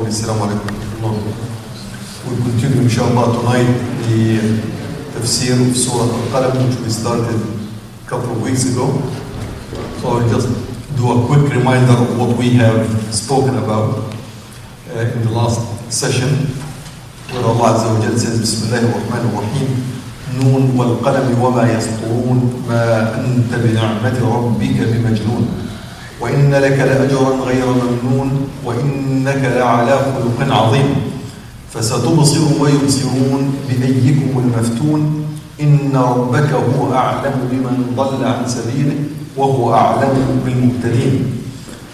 Assalamu alaikum. We continue inshallah tonight the tafsir of Surah Al-Qalam which we started a couple of weeks ago. So I'll just do a quick reminder of what we have spoken about uh, in the last session where Allah Azza wa Jal says Bismillah ar-Rahman ar-Rahim نون والقلم وما يسطرون ما أنت بنعمة ربك بمجنون وإن لك لأجرا غير ممنون وإنك لعلى خلق عظيم. فستبصر ويبصرون بأيكم المفتون. إن ربك هو أعلم بمن ضل عن سبيله وهو أعلم بالمهتدين.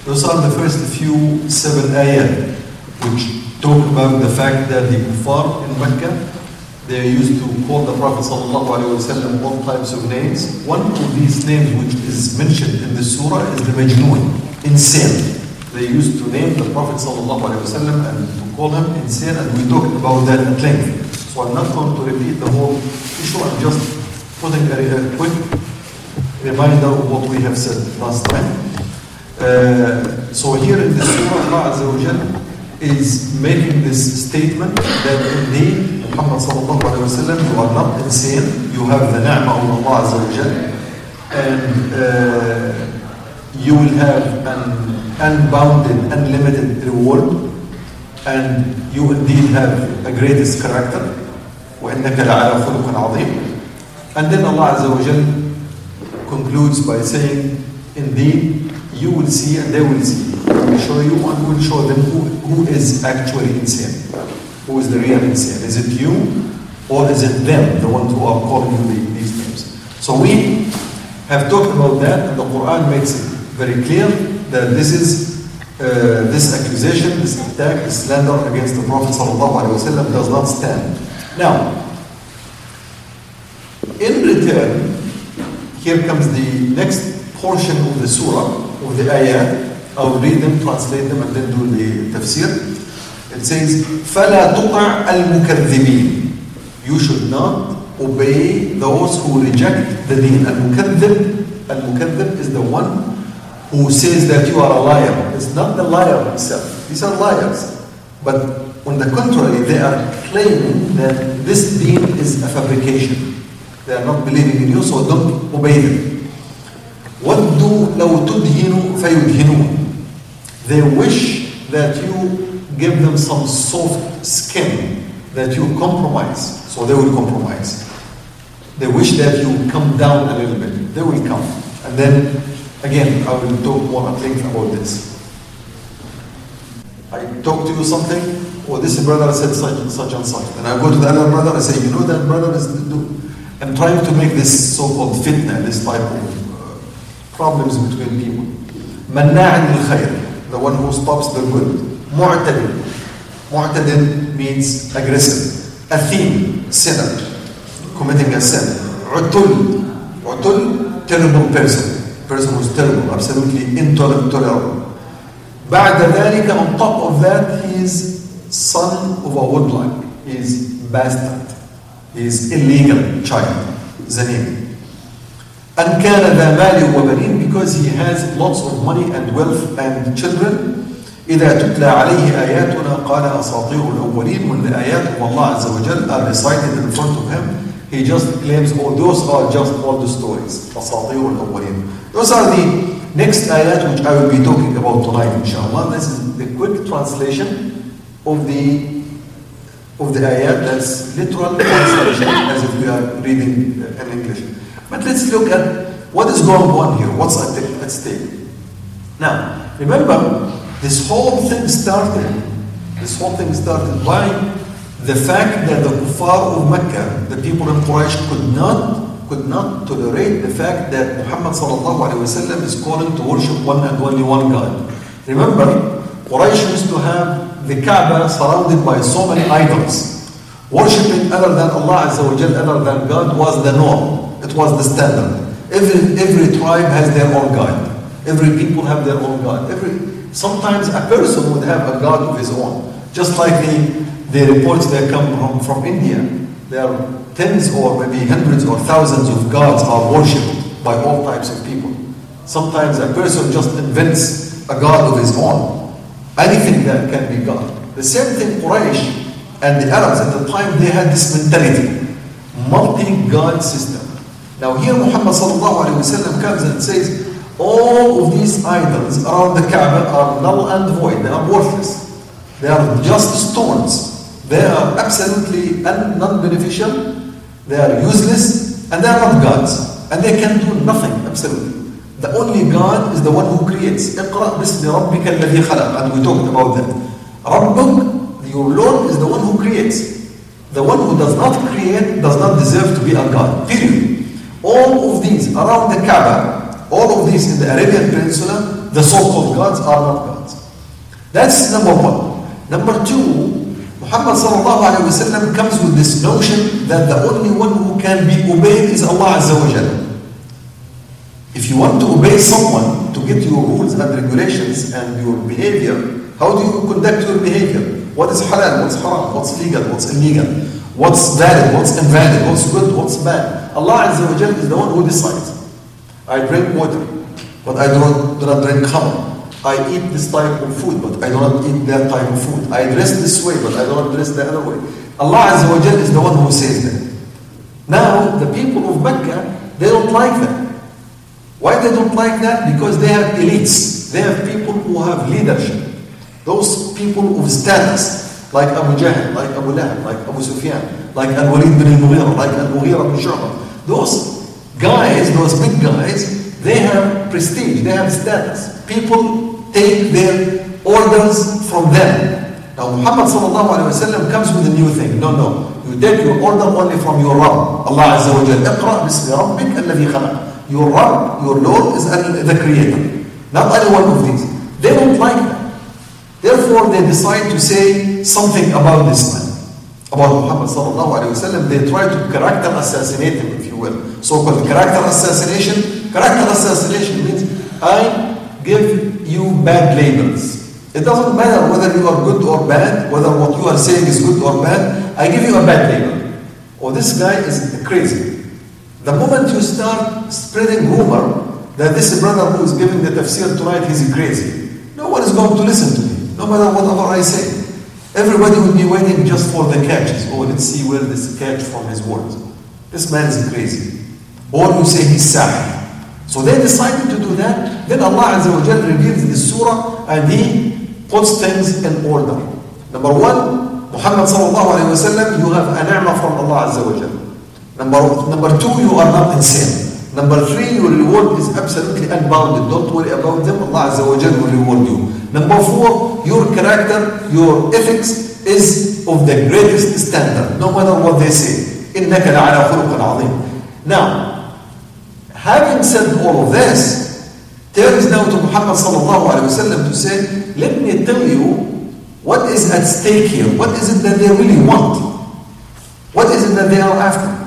Those are the first few seven ayat which talk about the fact that the kuffar in Mecca they used to call the Prophet ﷺ all types of names. One of these names which is mentioned in the surah is the Majnun, insane. They used to name the Prophet ﷺ and to call him insane and we talked about that at length. So I'm not going to repeat the whole issue, I'm just putting a, quick reminder of what we have said last time. Uh, so here in the surah, Allah Azza is making this statement that indeed Muhammad sallallahu alayhi wa sallam, you are not insane, you have the ni'mah of Allah wa Jal, and uh, you will have an unbounded, unlimited reward, and you indeed have a greatest character, وَإِنَّكَ لَعَلَى خُلُقٍ عَظِيمٍ And then Allah wa Jal concludes by saying, indeed, you will see and they will see. We will show you and we will show them who, who is actually insane. Who is the real insane? Is it you or is it them, the ones who are calling you the, these names? So we have talked about that and the Quran makes it very clear that this is uh, this accusation, this attack, this slander against the Prophet ﷺ does not stand. Now, in return, here comes the next portion of the surah, of the ayah. I'll read them, translate them, and then do the tafsir. It says, فَلَا تُطَعْ الْمُكَذِّبِينَ You should not obey those who reject the deen. Al-Mukaddib, Al-Mukaddib is the one who says that you are a liar. It's not the liar himself. These are liars. But on the contrary, they are claiming that this deen is a fabrication. They are not believing in you, so don't obey them. وَدُّوا لَوْ تُدْهِنُوا فَيُدْهِنُونَ They wish that you give them some soft skin, that you compromise, so they will compromise. They wish that you come down a little bit, they will come. And then, again, I will talk more at length about this. I talk to you something, or this brother said such and such and such. And I go to the other brother and say, you know that brother is doing. and trying to make this so-called fitna, this type of uh, problems between people. Manna'an al-khayr, the one who stops the good. Mu'tadil. Mu'tadil means aggressive. Athim, sinner, committing a sin. Utul. Utul, terrible person. Person who's terrible, absolutely intolerable. بعد ذلك on top of that he is son of a woodlark. He is bastard. He is illegal child. Zanim. And كان ذا مال وبنين because he has lots of money and wealth and children. إذا تتلى عليه آياتنا قال أساطير الأولين of Allah Azza wa Jal are recited in front of him he just claims oh those are just all the stories أساطير الأولين those are the next ayat which I will be talking about tonight inshallah this is the quick translation of the of the ayat that's literal translation as if we are reading in English. But let's look at what is going on here, what's at, at stake. Now, remember, this whole thing started, this whole thing started by the fact that the kuffar of Mecca, the people in Quraysh could not could not tolerate the fact that Muhammad wasallam is calling to worship one and only one God. Remember, Quraysh used to have the Kaaba surrounded by so many idols. Worshipping other than Allah Azza wa Jal, other than God was the norm. It was the standard. Every, every tribe has their own God. Every people have their own God. Every, sometimes a person would have a God of his own. Just like the, the reports that come from, from India. There are tens or maybe hundreds or thousands of gods are worshipped by all types of people. Sometimes a person just invents a God of his own. Anything that can be God. The same thing Quraysh and the Arabs at the time, they had this mentality. Multi-God system. Now here Muhammad comes and says, all of these idols around the Kaaba are null and void. They are worthless. They are just stones. They are absolutely non-beneficial. They are useless. And they are not gods. And they can do nothing, absolutely. The only God is the one who creates. اقرأ باسم ربك الذي خلق. And we talked about that. ربك, your Lord, is the one who creates. The one who does not create does not deserve to be a God. Period. All of these around the Kaaba, all of these in the Arabian Peninsula, the so-called gods are not gods. That's number one. Number two, Muhammad sallallahu alayhi wa sallam comes with this notion that the only one who can be obeyed is Allah Azza wa Jalla. If you want to obey someone to get your rules and regulations and your behavior, how do you conduct your behavior? What is halal? What's haram? What's legal? What's illegal? What's valid? What's invalid? What's good? What's bad? Allah Azza wa is the one who decides. I drink water, but I do not, do not drink khamr. I eat this type of food, but I do not eat that type of food. I dress this way, but I do not dress the other way. Allah Azza wa is the one who says that. Now, the people of Mecca, they don't like that. Why they don't like that? Because they have elites. They have people who have leadership. Those people of status, like Abu Jahl, like Abu Lahab, like Abu Sufyan, like Al-Walid bin al-Mughira, like Al-Mughira bin Shu'bah. Those guys, those big guys, they have prestige, they have status. People take their orders from them. Now Muhammad sallallahu alayhi wa sallam comes with a new thing. No, no. You take your order only from your Rabb. Allah Azza wa Jal. اقرأ باسم ربك الذي خلق. Your Rabb, your Lord is the Creator. Not any one of these. They don't like that. Therefore, they decide to say something about this man, about Muhammad sallallahu alayhi wa sallam. They try to character assassinate him, if you will. So-called character assassination. Character assassination means I give you bad labels. It doesn't matter whether you are good or bad, whether what you are saying is good or bad. I give you a bad label. Oh, this guy is crazy. The moment you start spreading rumor that this brother who is giving the tafsir tonight, he's crazy. No one is going to listen to me, no matter whatever I say. Everybody will be waiting just for the catches. Oh, let's see where this catch from his words. This man is crazy. Or you say he's sahir. So they decided to do that. Then Allah Azza wa Jal reveals this surah and He puts things in order. Number one, Muhammad sallallahu alayhi wa sallam, you have a ni'mah from Allah Azza wa Jal. Number, number two, you are not insane. Number three, your reward is absolutely unbounded. Don't worry about them. Allah Azza wa Jal will reward you. Number four, your character, your ethics is of the greatest standard, no matter what they say. إِنَّكَ لَعَلَى خُلُقٍ عَظِيمٍ Now, having said all of this, turns now to Muhammad sallallahu alayhi wa sallam to say, let me tell you what is at stake here. What is it that they really want? What is it that they are after?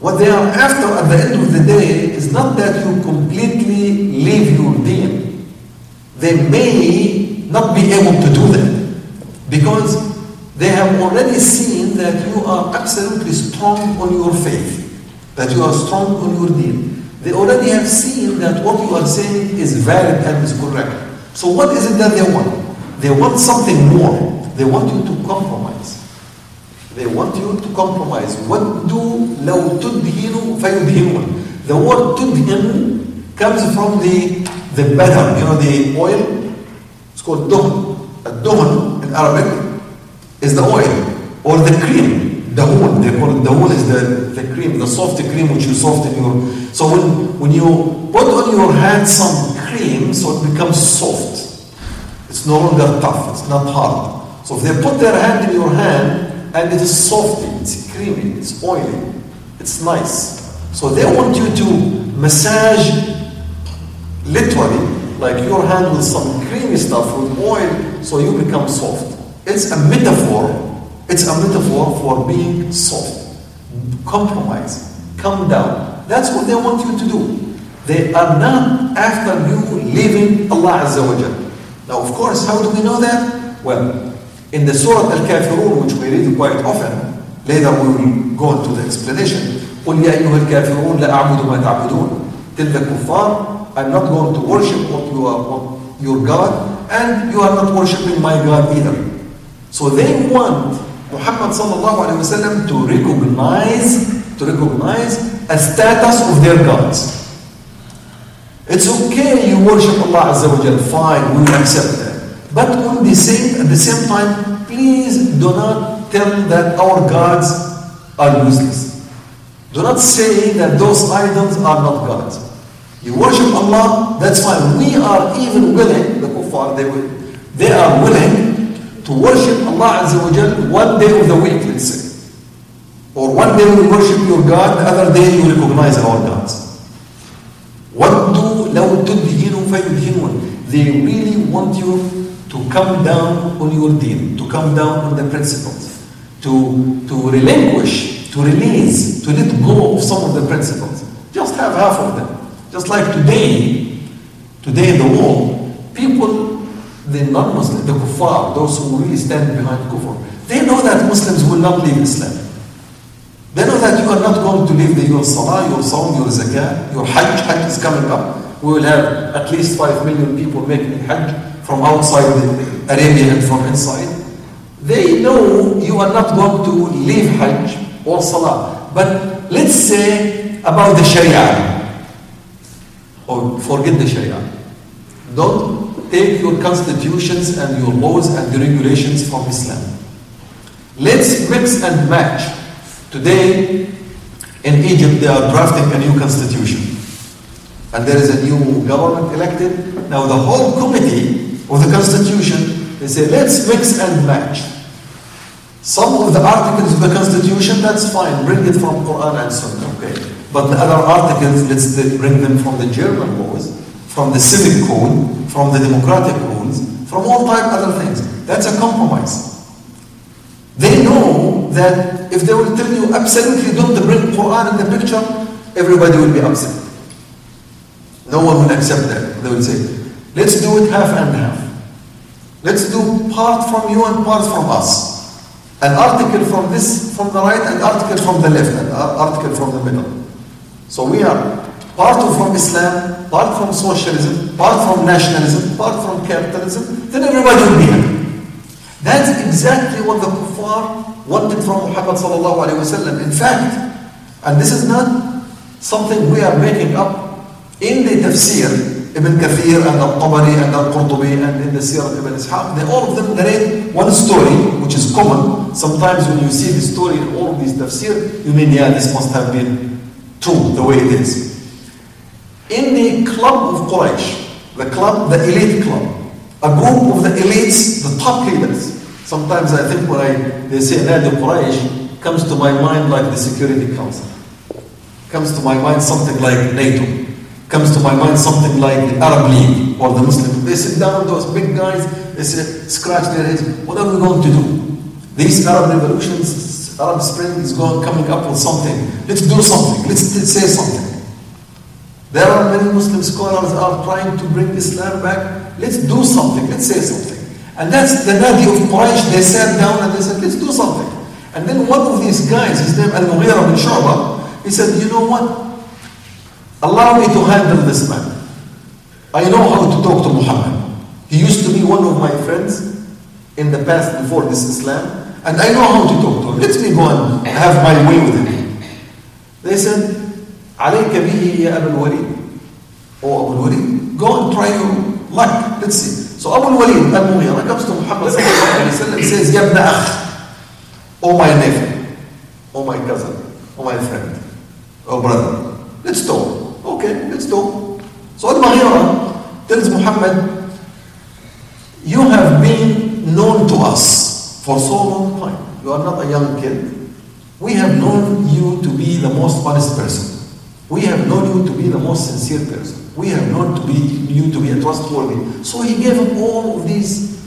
What they are after at the end of the day is not that you completely leave your deen. They may not be able to do that because they have already seen that you are absolutely strong on your faith, that you are strong on your deen. They already have seen that what you are saying is valid and is correct. So what is it that they want? They want something more. They want you to compromise. They want you to compromise. What do لَوْ تُدْهِنُوا فَيُدْهِنُونَ The word تُدْهِن comes from the, the butter, you know, the oil. It's called duhn. A duhn in Arabic is the oil or the cream, the dahun. They call it dahun is the, the cream, the soft cream which you soften your. So when, when you put on your hand some cream, so it becomes soft. It's no longer tough, it's not hard. So if they put their hand in your hand and it is soft, it's creamy, it's oily, it's nice. So they want you to massage literally like your hand with some creamy stuff with oil so you become soft. It's a metaphor. It's a metaphor for being soft. Compromise. Come down. That's what they want you to do. They are not after you leaving Allah Azza wa. Now, of course, how do we know that? Well, in the Surah Al-Kafirun, which we read quite often, later we will go into the explanation. قل يا أيها الكافرون لا أعبد ما تعبدون. Tell the kuffar, I'm not going to worship what you are, what your God, and you are not worshiping my God either. So they want Muhammad sallallahu alaihi wasallam to recognize, to recognize a status of their gods. It's okay you worship Allah Azza wa Jal, fine, we will accept that. But on the same, at the same time, please do not tell that our gods are useless. Do not say that those idols are not gods. You worship Allah, that's fine. We are even willing, the kuffar, they, will, they are willing to worship Allah Azza wa Jal one day of the week, let's say. Or one day we worship your God, the other day you recognize our gods. وَدُّوا لَوْ تُدْهِنُوا فَيُدْهِنُونَ They really want you to come down on your deen, to come down on the principles, to, to relinquish, to release, to let go of some of the principles. Just have half of them. Just like today, today in the world, people, the non-Muslims, the kuffar, those who really stand behind kufr, they know that Muslims will not leave Islam. They know that you are not going to leave the, your salah, your sawm, your zakah, your hajj. Hajj is coming up. We will have at least 5 million people making hajj from outside Arabia and from inside. They know you are not going to leave hajj or salah. But let's say about the sharia or forget the Sharia. Don't take your constitutions and your laws and the regulations from Islam. Let's mix and match. Today, in Egypt, they are drafting a new constitution. And there is a new government elected. Now, the whole committee of the constitution, they say, let's mix and match. Some of the articles of the constitution, that's fine, bring it from Quran and Sunnah, okay? But the other articles, let's bring them from the German laws, from the civic code, from the democratic rules, from all type other things. That's a compromise. They know that if they will tell you absolutely don't bring Quran in the picture, everybody will be upset. No one will accept that. They will say, let's do it half and half. Let's do part from you and part from us. An article from this, from the right, an article from the left, an article from the middle. So we are part from Islam, part from socialism, part from nationalism, part from capitalism, then everybody will be happy. That's exactly what the kuffar wanted from Muhammad sallallahu alayhi wasallam. In fact, and this is not something we are making up in the tafsir, Ibn Kathir and Al-Tabari and Al-Qurtubi and in the Sirah Ibn Ishaq, they all of them narrate one story, which is common. Sometimes when you see the story in all of these tafsir, you mean, yeah, this must have been true the way it is. In the club of Quraysh, the club, the elite club, a group of the elites, the top leaders. Sometimes I think when I, they say Nadi Quraysh, comes to my mind like the Security Council. Comes to my mind something like NATO. Comes to my mind something like the Arab League or the Muslim. They sit down, those big guys, they say, scratch their heads, what are we going to do? These Arab revolutions, Arab Spring is going, coming up with something. Let's do something. Let's, let's say something. There are many Muslim scholars are trying to bring Islam back. Let's do something. Let's say something. And that's the Nadi of Quraysh. They sat down and they said, let's do something. And then one of these guys, his name Al-Mughira bin Shu'bah, he said, you know what? Allow me to handle this man. I know how to talk to Muhammad. He used to be one of my friends in the past before this Islam. And I know how to talk to him. Let me go and have my way with him. They said, عليك به يا أبا الوليد. Oh, Abu Walid, go and try your luck. Let's see. So Abu Walid, Al-Mughira, comes to Muhammad sallallahu alayhi wa sallam, says, يا ابن أخ. or my nephew, or my cousin, or my friend, or brother. Let's talk. Okay, let's talk. So Al-Mughira tells Muhammad, you have been known to us for so long time. You are not a young kid. We have known you to be the most honest person. We have known you to be the most sincere person. We have known to be you to be a trustworthy. So he gave him all of these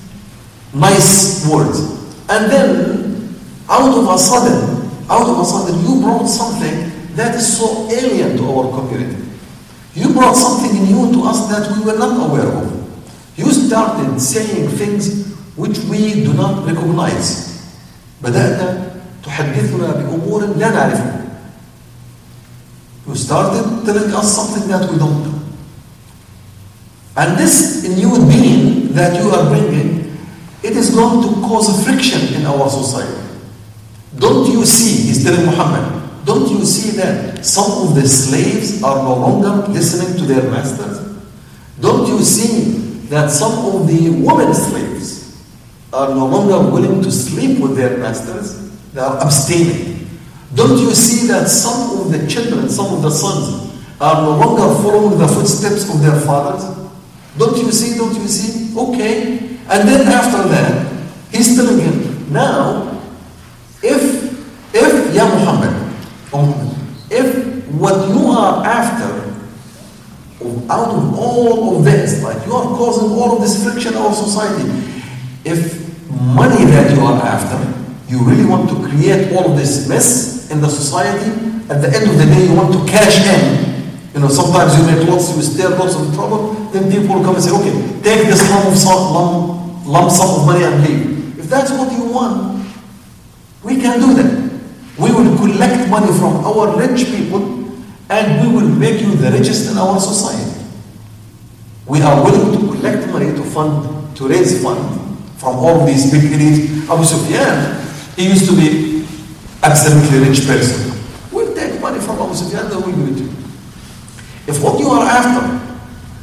nice words. And then, out of a sudden, out of a sudden, you brought something that is so alien to our community. You brought something new to us that we were not aware of. You started saying things which we do not recognize. بدأت تحدثنا بأمور لا نعرفها. You started telling us something that we don't know. And this new being that you are bringing, it is going to cause a friction in our society. Don't you see, he's telling Muhammad, don't you see that some of the slaves are no longer listening to their masters? Don't you see that some of the women slaves are no longer willing to sleep with their masters? They are abstaining. Don't you see that some of the children, some of the sons, are no longer following the footsteps of their fathers? Don't you see? Don't you see? Okay. And then after that, he's telling him, now, if, if, Ya Muhammad, Muhammad, if what you are after, out of all of this, like you are causing all of this friction our society, if money that you are after, you really want to create all of this mess in the society, at the end of the day you want to cash in. You know, sometimes you make lots, you stir lots of trouble, then people will come and say, okay, take this lump, of sum, lump, lump sum of money and leave. If that's what you want, we can do that. We will collect money from our rich people and we will make you the richest in our society. We are willing to collect money to fund, to raise fund from all these big elites. Abu Sufyan, he used to be absolutely rich person. We'll take money from Abu Sufyan, then we'll give it to. If what you are after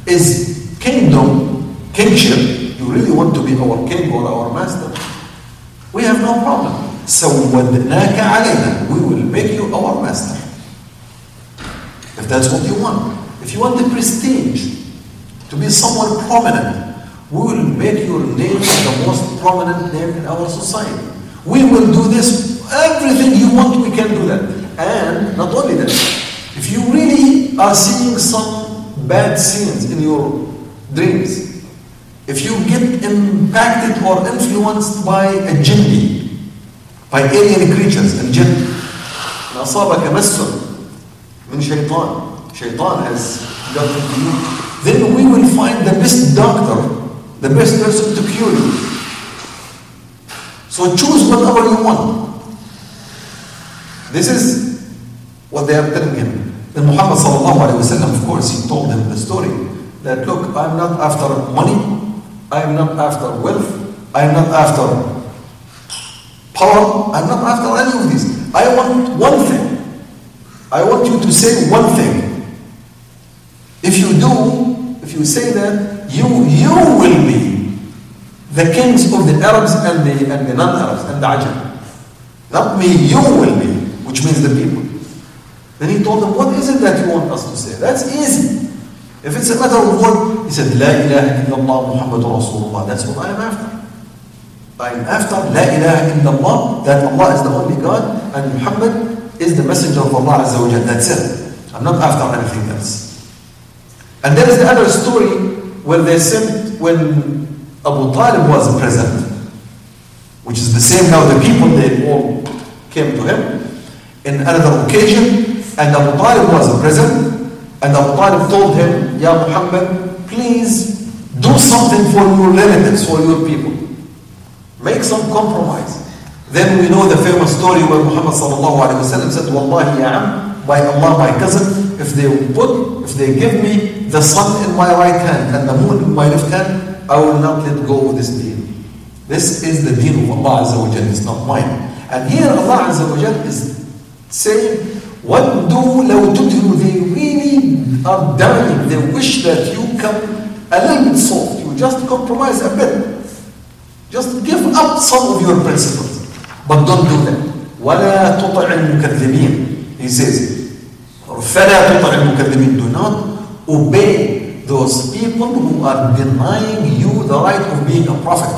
is kingdom, kingship, you really want to be our king or our master, we have no problem. سودناك علينا. We will make you our master. If that's what you want. If you want the prestige, to be someone prominent, we will make your name the most prominent name in our society. We will do this. Everything you want, we can do that. And not only that, if you really are seeing some bad scenes in your dreams, if you get impacted or influenced by a jinni, by alien creatures, الجن إن أصابك مس من شيطان شيطان has got into you then we will find the best doctor the best person to cure you so choose whatever you want this is what they are telling him then Muhammad sallallahu alaihi wasallam of course he told him the story that look I'm not after money I'm not after wealth I'm not after power. I'm not after any of this. I want one thing. I want you to say one thing. If you do, if you say that, you you will be the kings of the Arabs and the and the non-Arabs and the Ajam. Not me, you will be, which means the people. Then he told them, what is it that you want us to say? That's easy. If it's a matter of word, he said, La ilaha illallah Muhammadur Rasulullah. That's what I am after. Am after La ilaha illallah, that Allah is the only God, and Muhammad is the messenger of Allah Azza wa. That's it. I'm not after anything else. And there is the other story where they sent when Abu Talib was present, which is the same now, the people, they all came to him in another occasion, and Abu Talib was present, and Abu Talib told him, Ya Muhammad, please do something for your relatives, for your people. Make some compromise. Then we know the famous story where Muhammad sallallahu alaihi wasallam said, Wallahi ya am, by Allah my cousin, if they put, if they give me the sun in my right hand and the moon in my left hand, I will not let go of this deen. This is the deen of Allah Azza wa Jal, it's not mine. And here Allah Azza wa Jal is saying, وَدُّوا لَوْ تُدْهِنُوا They really are dying. They wish that you come a little bit soft. You just compromise a bit. Just give up some of your principles. But don't do that. ولا تطع المكذبين. He says, فلا تطع المكذبين. Do not obey those people who are denying you the right of being a prophet.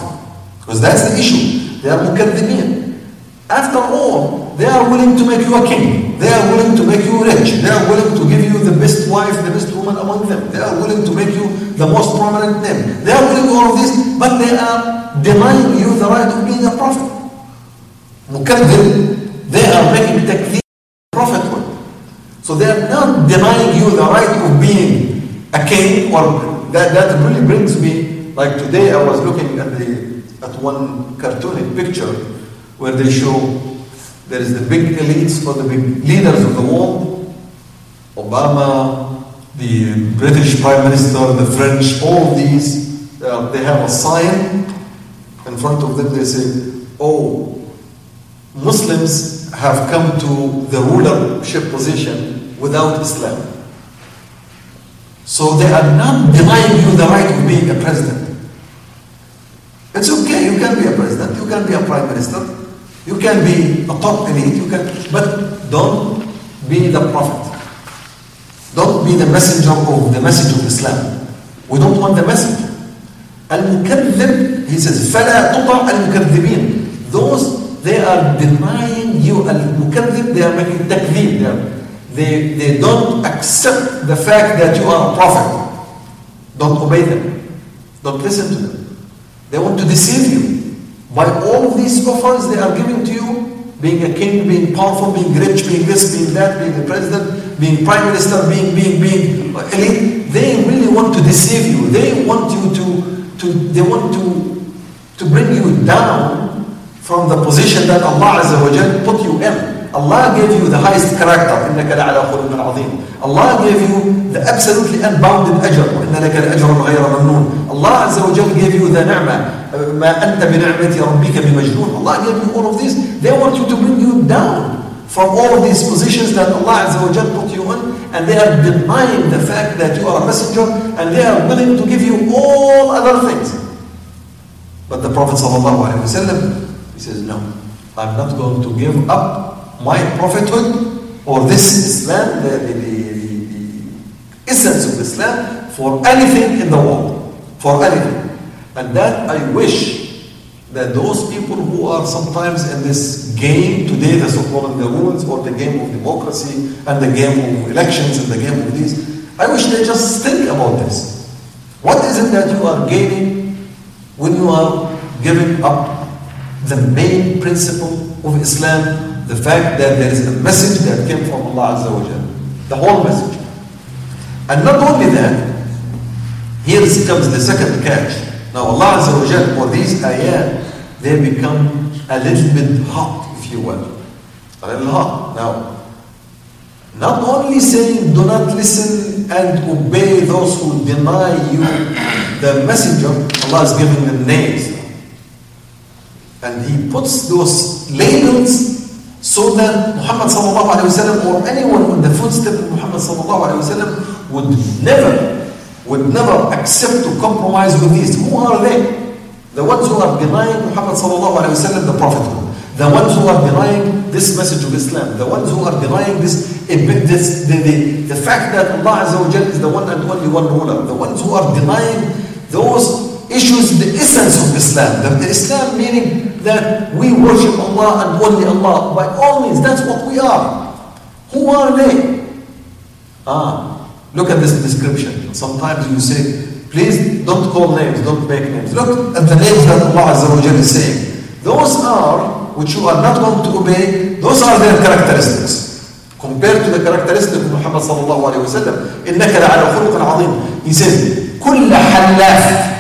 Because that's the issue. They are مكذبين. After all, they are willing to make you a king. They are willing to make you rich. They are willing to give you the best wife, the best woman among them. They are willing to make you the most prominent name. They are willing to all of this, but they are denying you the right of being a prophet. مكذب, they are making takfir prophethood. So they are not denying you the right of being a king or that, that really brings me, like today I was looking at the at one cartoonic picture where they show there is the big elites or the big leaders of the world, Obama, the British Prime Minister, the French, all these, uh, they have a sign in front of them, they say, oh, Muslims have come to the rulership position without Islam. So they are not denying you the right of being a president. It's okay, you can be a president, you can be a prime minister, you can be a top elite, you can, but don't be the prophet. Don't be the messenger of the message of Islam. We don't want the message. المكذب, he says, فلا تطع المكذبين. Those, they are denying you, المكذب, they are making takذib. They, are, they, they don't accept the fact that you are a prophet. Don't obey them. Don't listen to them. They want to deceive you. By all these offers they are giving to you, being a king, being powerful, being rich, being this, being that, being the president, being prime minister, being, being, being elite, they really want to deceive you. They want you to, to they want to, to bring you down from the position that Allah put you in. Allah gave you the highest character إنك لعلى خلق عظيم Allah gave you the absolutely unbounded أجر وإن لك الأجر غير ممنون Allah Azza wa Jal gave you the نعمة ما أنت بنعمة ربك بمجنون Allah gave you all of this They want you to bring you down from all of these positions that Allah Azza wa Jal put you in and they are denying the fact that you are a messenger and they are willing to give you all other things but the Prophet sallallahu alaihi wasallam he says no I'm not going to give up my prophethood or this Islam, the, the, the, the, essence of Islam, for anything in the world. For anything. And that I wish that those people who are sometimes in this game today, the so-called the rules or the game of democracy and the game of elections and the game of these, I wish they just think about this. What is it that you are gaining when you are giving up the main principle of Islam the fact that there is a message that came from Allah Azza wa Jal. The whole message. And not only that, here comes the second catch. Now Allah Azza wa Jal, for these ayat, they become a little bit hot, if you will. A little hot. Now, not only saying do not listen and obey those who deny you the messenger, Allah is giving them names. And He puts those labels so that Muhammad sallallahu or anyone in the footsteps of Muhammad sallallahu would never, would never accept to compromise with these. Who are they? The ones who are denying Muhammad sallallahu alayhi wasallam the prophethood. The ones who are denying this message of Islam. The ones who are denying this, this the, the, the fact that Allah is the one and only one ruler. The ones who are denying those issues the essence of Islam. The, the Islam meaning that we worship Allah and only Allah. By all means, that's what we are. Who are they? Ah, look at this description. Sometimes you say, please don't call names, don't make names. Look at the names that Allah Azza wa is saying. Those are, which you are not going to obey, those are their characteristics. Compared to the characteristic of Muhammad sallallahu alayhi wa sallam, إِنَّكَ لَعَلَى خُلُقٍ عَظِيمٍ He says, كُلَّ حَلَّافٍ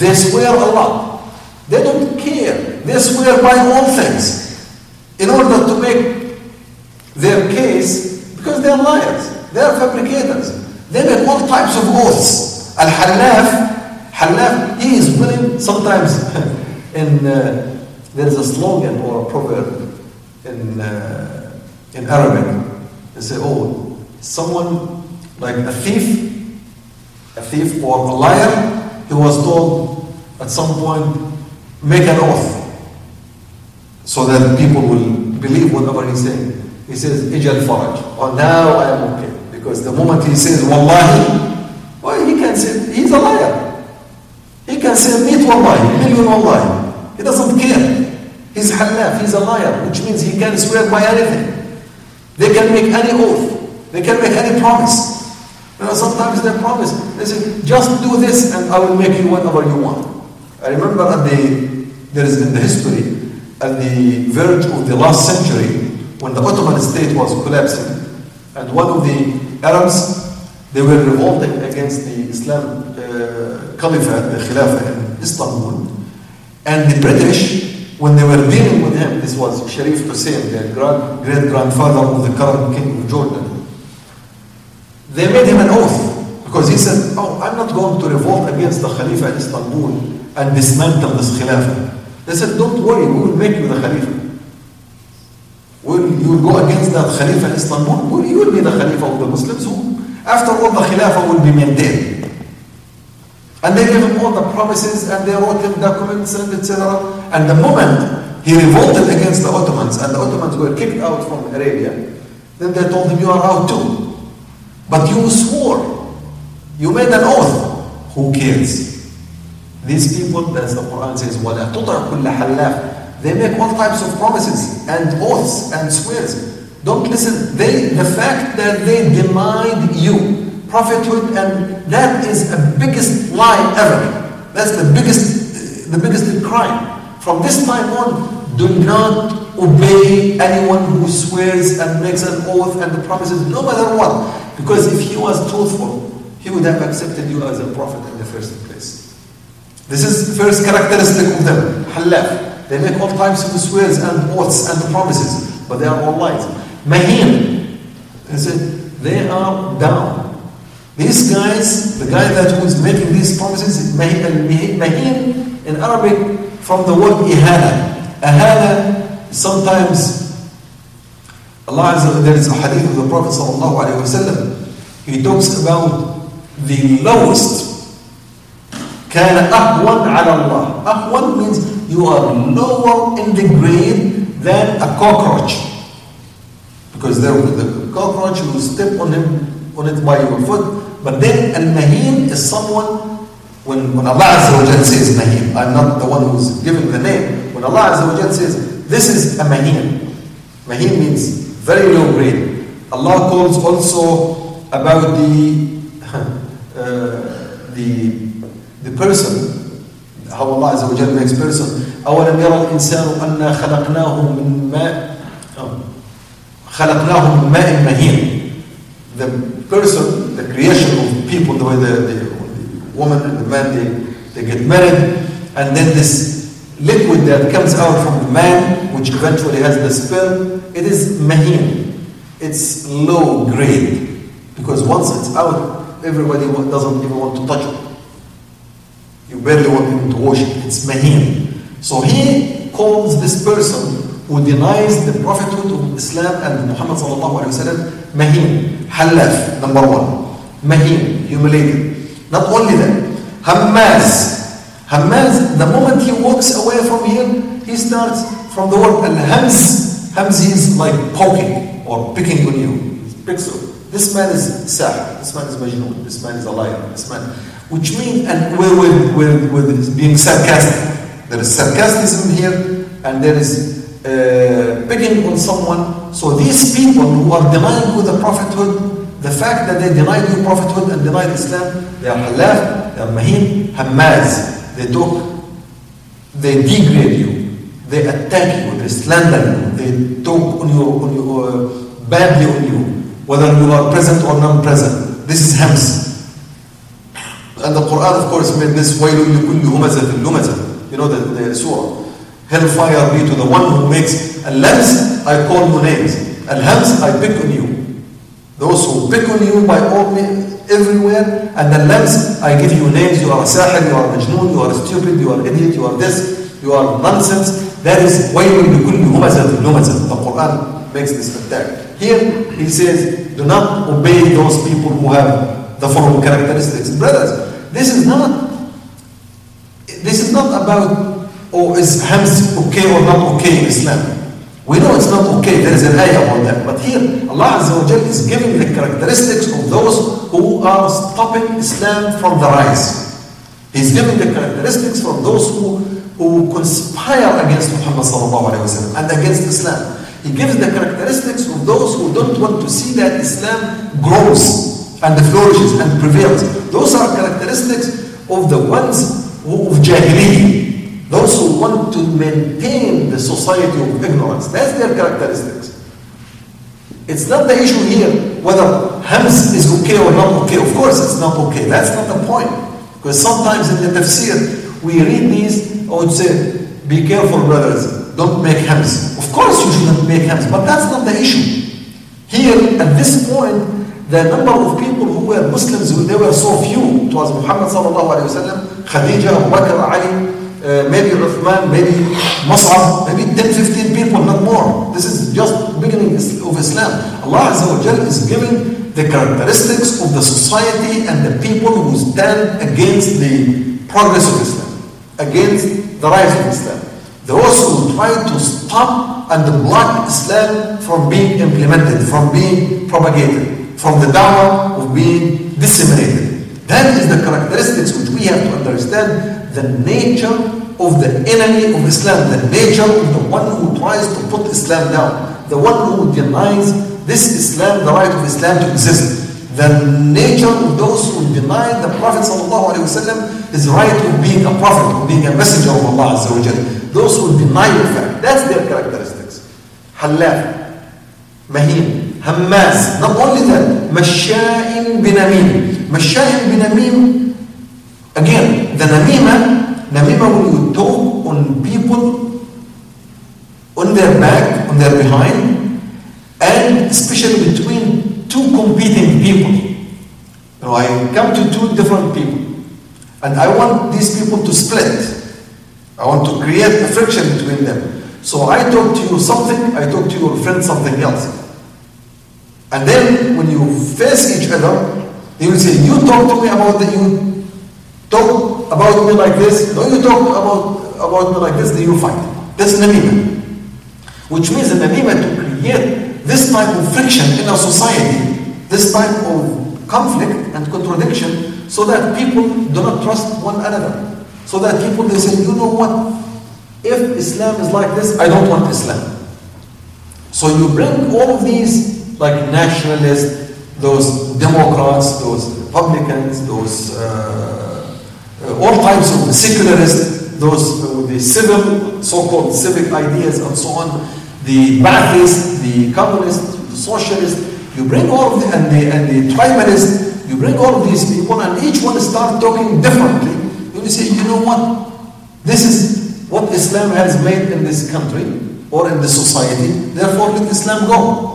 they swear Allah. They don't care. they swear by all things in order to make their case because they are liars. They are fabricators. They make all types of oaths. Al-Hallaf, Hallaf, he is willing sometimes in, uh, there is a slogan or a proverb in, uh, in Arabic. They say, oh, someone like a thief, a thief or a liar, he was told at some point, make an oath. So that people will believe whatever he's saying. He says, Ijal Faraj. Oh, now I am okay. Because the moment he says, Wallahi, well, he can say, he's a liar. He can say, Meet Wallahi, million Wallahi. He doesn't care. He's halaf, he's a liar, which means he can swear by anything. They can make any oath. They can make any promise. You know, sometimes they promise. They say, just do this and I will make you whatever you want. I remember at the, there is in the history, at the verge of the last century, when the Ottoman state was collapsing, and one of the Arabs, they were revolting against the Islam uh, Caliphate, the Khilafah in Istanbul. And the British, when they were dealing with him, this was Sharif Hussein, the grand, great grandfather of the current king of Jordan, they made him an oath because he said, Oh, I'm not going to revolt against the Khalifa in Istanbul and dismantle this Khilafah. They said, Don't worry, we will make you the Khalifa. Will you go against that Khalifa in Istanbul? You will be the Khalifa of the Muslims who, after all, the Khilafah will be maintained. And they gave him all the promises and they wrote him documents and etc. And the moment he revolted against the Ottomans and the Ottomans were kicked out from Arabia, then they told him, You are out too. But you swore. You made an oath. Who cares? These people, as the Quran says, وَلَا تُطَعْ كُلَّ حَلَّافٍ They make all types of promises and oaths and swears. Don't listen. They, the fact that they denied you prophethood, and that is the biggest lie ever. That's the biggest, the biggest crime. From this time on, do not obey anyone who swears and makes an oath and promises, no matter what. Because if he was truthful, he would have accepted you as a prophet in the first place. This is the first characteristic of them, halaf. They make all types of swears and oaths and promises, but they are all lies. Mahin, they are down. These guys, the guy that was making these promises, mahin, in Arabic from the word ihana. Ahana, sometimes Allah Azza there is a hadith of the Prophet sallallahu alaihi wasallam. He talks about the lowest. كان أهون على الله. أهون means you are lower in the grade than a cockroach. Because there, the cockroach will step on him on it by your foot. But then al-mahin is someone when, when Allah Azza wa Jal says mahin, I'm not the one who's giving the name. When Allah Azza wa Jal says this is a mahin, mahin means very low grade. Allah calls also about the uh, the the person how Allah Azza wa Jal makes person أولم يرى الإنسان أنا خلقناه من ماء خلقناه من ماء مهين the person, the creation of people, the way the, the, the woman and the man they, they get married, and then this liquid that comes out from the man, which eventually has the sperm, it is mahin. It's low grade. Because once it's out, everybody doesn't even want to touch it. You barely want even to worship. It's mahin. So he calls this person who denies the prophethood of Islam and Muhammad sallallahu alayhi wa sallam Mahin, halaf, number one. Mahin, humiliated. Not only that, Hammaz. Hammaz, the moment he walks away from here, he starts from the word al-hams. Hams is like poking or picking on you. This man is sahir. This man is majnun. This man is a liar. This man, which means, and we're, we're, we're being sarcastic. There is sarcasm here, and there is uh, picking on someone. So these people who are denying you the prophethood, the fact that they denied you prophethood and denied Islam, they are halaf, they are mahin, hammaz. They talk, they degrade you, they attack you, they slander you, they talk on you, on you uh, badly on you, whether you are present or non-present. This is hams. And the Quran, of course, made this وَيْلٌ لِكُلِّ هُمَزَةٍ لُمَزَةٍ You know the, the surah. Hellfire be to the one who makes a lamz, I call you names. Al hams, I pick on you. Those who pick on you by all means, everywhere. And the lamz, I give you names. You are a sahir, you are majnoon, you are stupid, you are idiot, you are this, you are nonsense. That is why وَيْلٌ لِكُلِّ هُمَزَةٍ لُمَزَةٍ The Quran makes this attack. Here, he says, do not obey those people who have the following characteristics. Brothers, this is not, this is not about oh, is hams okay or not okay in Islam? We know it's not okay, there is an ayah about that. But here, Allah Azza wa is giving the characteristics of those who are stopping Islam from the rise. He's giving the characteristics from those who, who conspire against Muhammad sallallahu alayhi wa sallam and against Islam. He gives the characteristics of those who don't want to see that Islam grows and flourishes and prevails. Those are characteristics of the ones who, of Jahiliyyah. Those who want to maintain the society of ignorance. That's their characteristics. It's not the issue here whether Hams is okay or not okay. Of course it's not okay. That's not the point. Because sometimes in the tafsir, we read these, I would say, be careful brothers, don't make Hams. Of course you shouldn't make Hams, but that's not the issue. Here, at this point, the number of people who were Muslims, they were so few. It was Muhammad sallallahu alayhi wa sallam, Khadija, Abu Bakr, Ali, uh, maybe Uthman, maybe Mus'ab, maybe 10, 15 people, not more. This is just beginning of Islam. Allah Azza wa Jal is giving the characteristics of the society and the people who stand against the progress of Islam, against the rise of Islam. Those who try to stop and block Islam from being implemented, from being propagated, from the dawah of being disseminated. That is the characteristics which we have to understand the nature of the enemy of Islam, the nature of the one who tries to put Islam down, the one who denies this Islam, the right of Islam to exist. The nature of those who deny the Prophet ﷺ his right of being a prophet, of being a messenger of Allah. Those who deny the fact, that's their characteristics. Halaf, Mahin, Hammaz, not only that, Masha'in binamim. Masha'in binamim, again, the namima when you talk on people on their back, on their behind, and especially between two competing people. You know, I come to two different people, and I want these people to split. I want to create a friction between them. So I talk to you something, I talk to your friend something else. And then when you face each other, they will say, you talk to me about the, you talk about me like this, no, you talk about, about me like this, then you fight. That's namima. Which means the namima to create this type of friction in a society, this type of conflict and contradiction, so that people do not trust one another. So that people they say, you know what? If Islam is like this, I don't want Islam. So you bring all of these like nationalists, those Democrats, those Republicans, those uh, uh, all types of secularists, those uh, the civil, so-called civic ideas and so on, the Ba'athists, the communists, the socialists, you bring all of the, and the, and the tribalists, you bring all of these people and each one start talking differently. You say, you know what? This is what Islam has made in this country or in this society, therefore let Islam go.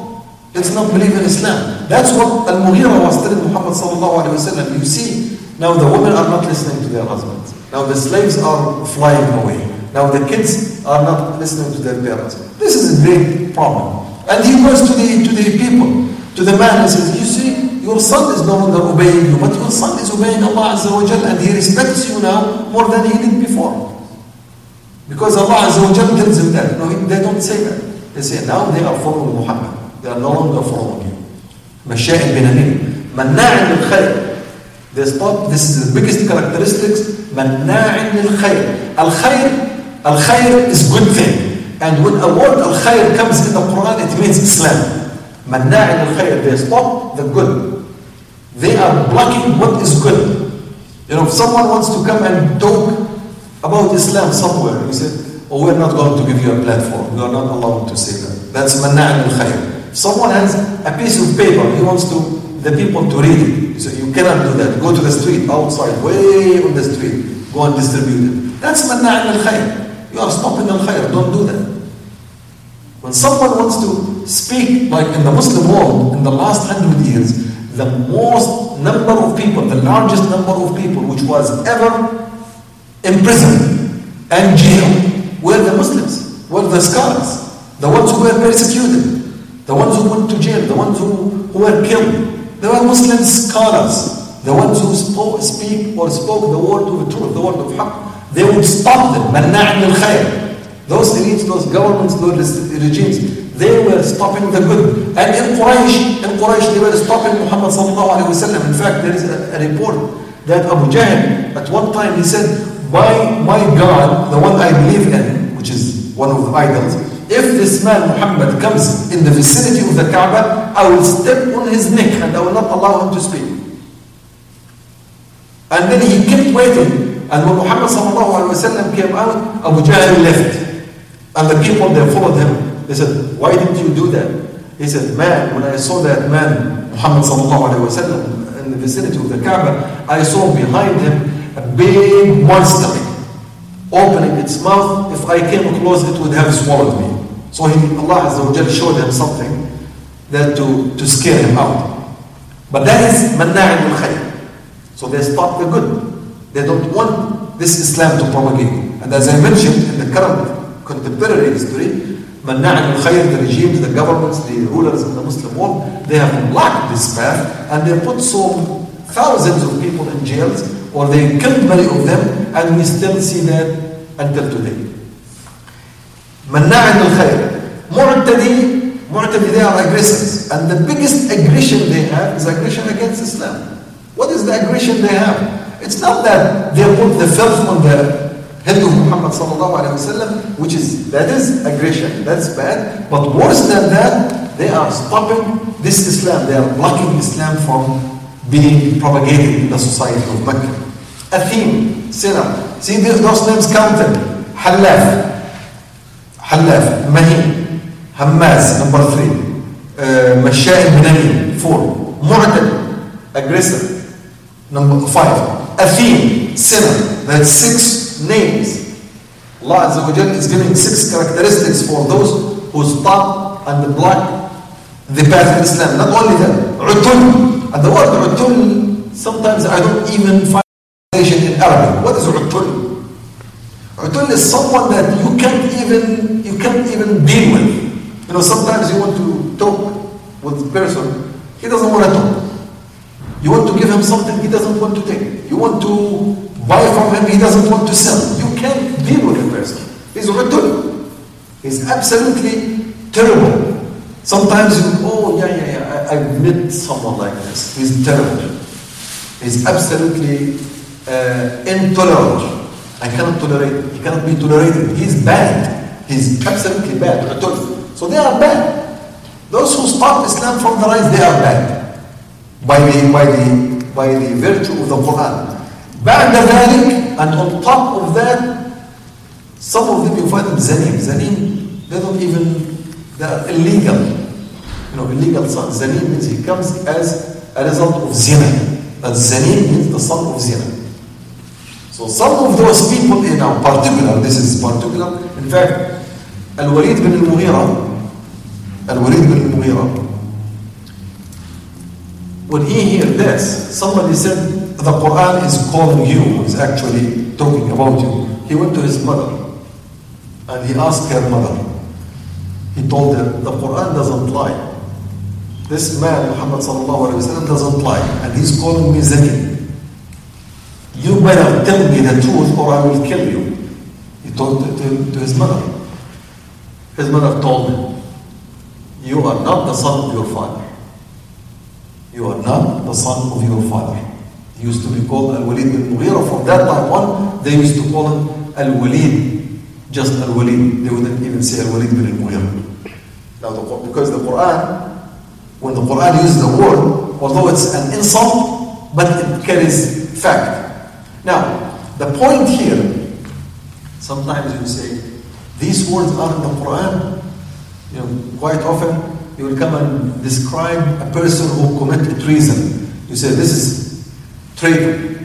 Let's not believe in Islam. That's what Al-Mughira was telling Muhammad. You see, now the women are not listening to their husbands. Now the slaves are flying away. Now the kids are not listening to their parents. This is a great problem. And he goes to the, to the people, to the man and says, you see, your son is no longer obeying you, but your son is obeying Allah Azza wa Jal and he respects you now more than he did before. Because Allah Azza wa Jal tells him that. No, they don't say that. They say, now they are following Muhammad. They are no longer following you. مشاء بنميم مناع للخير They stop, this is the biggest characteristics مناع للخير الخير الخير is good thing and when a word الخير comes in the Quran it means Islam مناع للخير they stop the good they are blocking what is good you know if someone wants to come and talk about Islam somewhere you say oh we're not going to give you a platform you are not allowed to say that that's مناع للخير if Someone has a piece of paper, he wants to the people to read it. So you cannot do that. Go to the street, outside, way on the street. Go and distribute it. That's manna' al khayr. You are stopping al khayr. Don't do that. When someone wants to speak, like in the Muslim world, in the last hundred years, the most number of people, the largest number of people which was ever imprisoned and jailed were the Muslims, were the scholars, the ones who were persecuted the ones who went to jail, the ones who, who were killed. They were Muslim scholars, the ones who spoke, speak or spoke the word of the truth, the word of haqq. they would stop them. Manna' al-khayr. Those elites, those governments, those regimes, they were stopping the good. And in Quraysh, in Quraysh, they were stopping Muhammad sallallahu In fact, there is a, a report that Abu Jahl, at one time, he said, my, my God, the one I believe in, which is one of the idols, if this man Muhammad comes in the vicinity of the Kaaba, I will step on his neck and I will not allow him to speak. And then he kept waiting. And when Muhammad came out, Abu Jahl left. And the people they followed him. They said, Why didn't you do that? He said, Man, when I saw that man, Muhammad in the vicinity of the Kaaba, I saw behind him a big monster opening its mouth. If I came close, it would have swallowed me. So he, Allah Azza showed him something that to, to scare him out. But that is manna'in al so they stop the good. They don't want this Islam to propagate. And as I mentioned in the current contemporary history, Manna' al-Khayr, the regimes, the governments, the rulers in the Muslim world, they have blocked this path and they put so thousands of people in jails or they killed many of them and we still see that until today. Manna' al-Khayr. Mu'tadi, Mu'tadi, they are aggressors. And the biggest aggression they have is aggression against Islam. What is the aggression they have? It's not that they put the filth on the head of Muhammad sallallahu alayhi wasallam, which is, that is aggression, that's bad. But worse than that, they are stopping this Islam, they are blocking Islam from being propagated in the society of Mecca. Athim, sinner. See those names counted. Halaf, Mahin, Hammaz, number three. Uh, Mashai bin four. Mu'tad, aggressor. Number five, Athim, sinner. That's six names. Allah Azza wa is giving six characteristics for those who stop and block the path of Islam. Not only that, utul. And the word utul, sometimes I don't even find in Arabic. What is utul? Utul is someone that you can't even you can't even deal with. You know, sometimes you want to talk with a person, he doesn't want to talk. You want to give him something he doesn't want to take. You want to buy from him he doesn't want to sell. You can't deal with a person. He's rudul. He's absolutely terrible. Sometimes you, oh yeah, yeah, yeah, I, have met someone like this. He's terrible. He's absolutely uh, intolerant. I cannot tolerate it. He cannot be tolerated. He's bad. He's absolutely bad. So they are bad. Those who stop Islam from the rise, they are bad by the, by the, by the virtue of the Quran. بعد ذلك and on top of that some of them you find them zanim zanim they don't even they are illegal you know illegal son zanim means he comes as a result of zina that zanim means the son of zina so some of those people in our particular this is particular in fact Al-Walid bin al-Mughira Al-Walid bin al-Mughira when he heard this, somebody said, the Quran is calling you, is actually talking about you. He went to his mother and he asked her mother. He told her, the Quran doesn't lie. This man, Muhammad sallallahu doesn't lie. And he's calling me Zaki. You better tell me the truth or I will kill you. He told to, to, to his mother. His mother told him, you are not the son of your father. You are not the son of your father. He used to be called Al-Walid bin Mughira. From that time on, they used to call him Al-Walid. Just Al-Walid. They wouldn't even say Al-Walid bin Mughira. Now, the, because the Quran, when the Quran uses the word, although it's an insult, but it carries fact. Now, the point here, sometimes you say, these words are in the Quran. You know, quite often you will come and describe a person who committed treason. You say, this is traitor.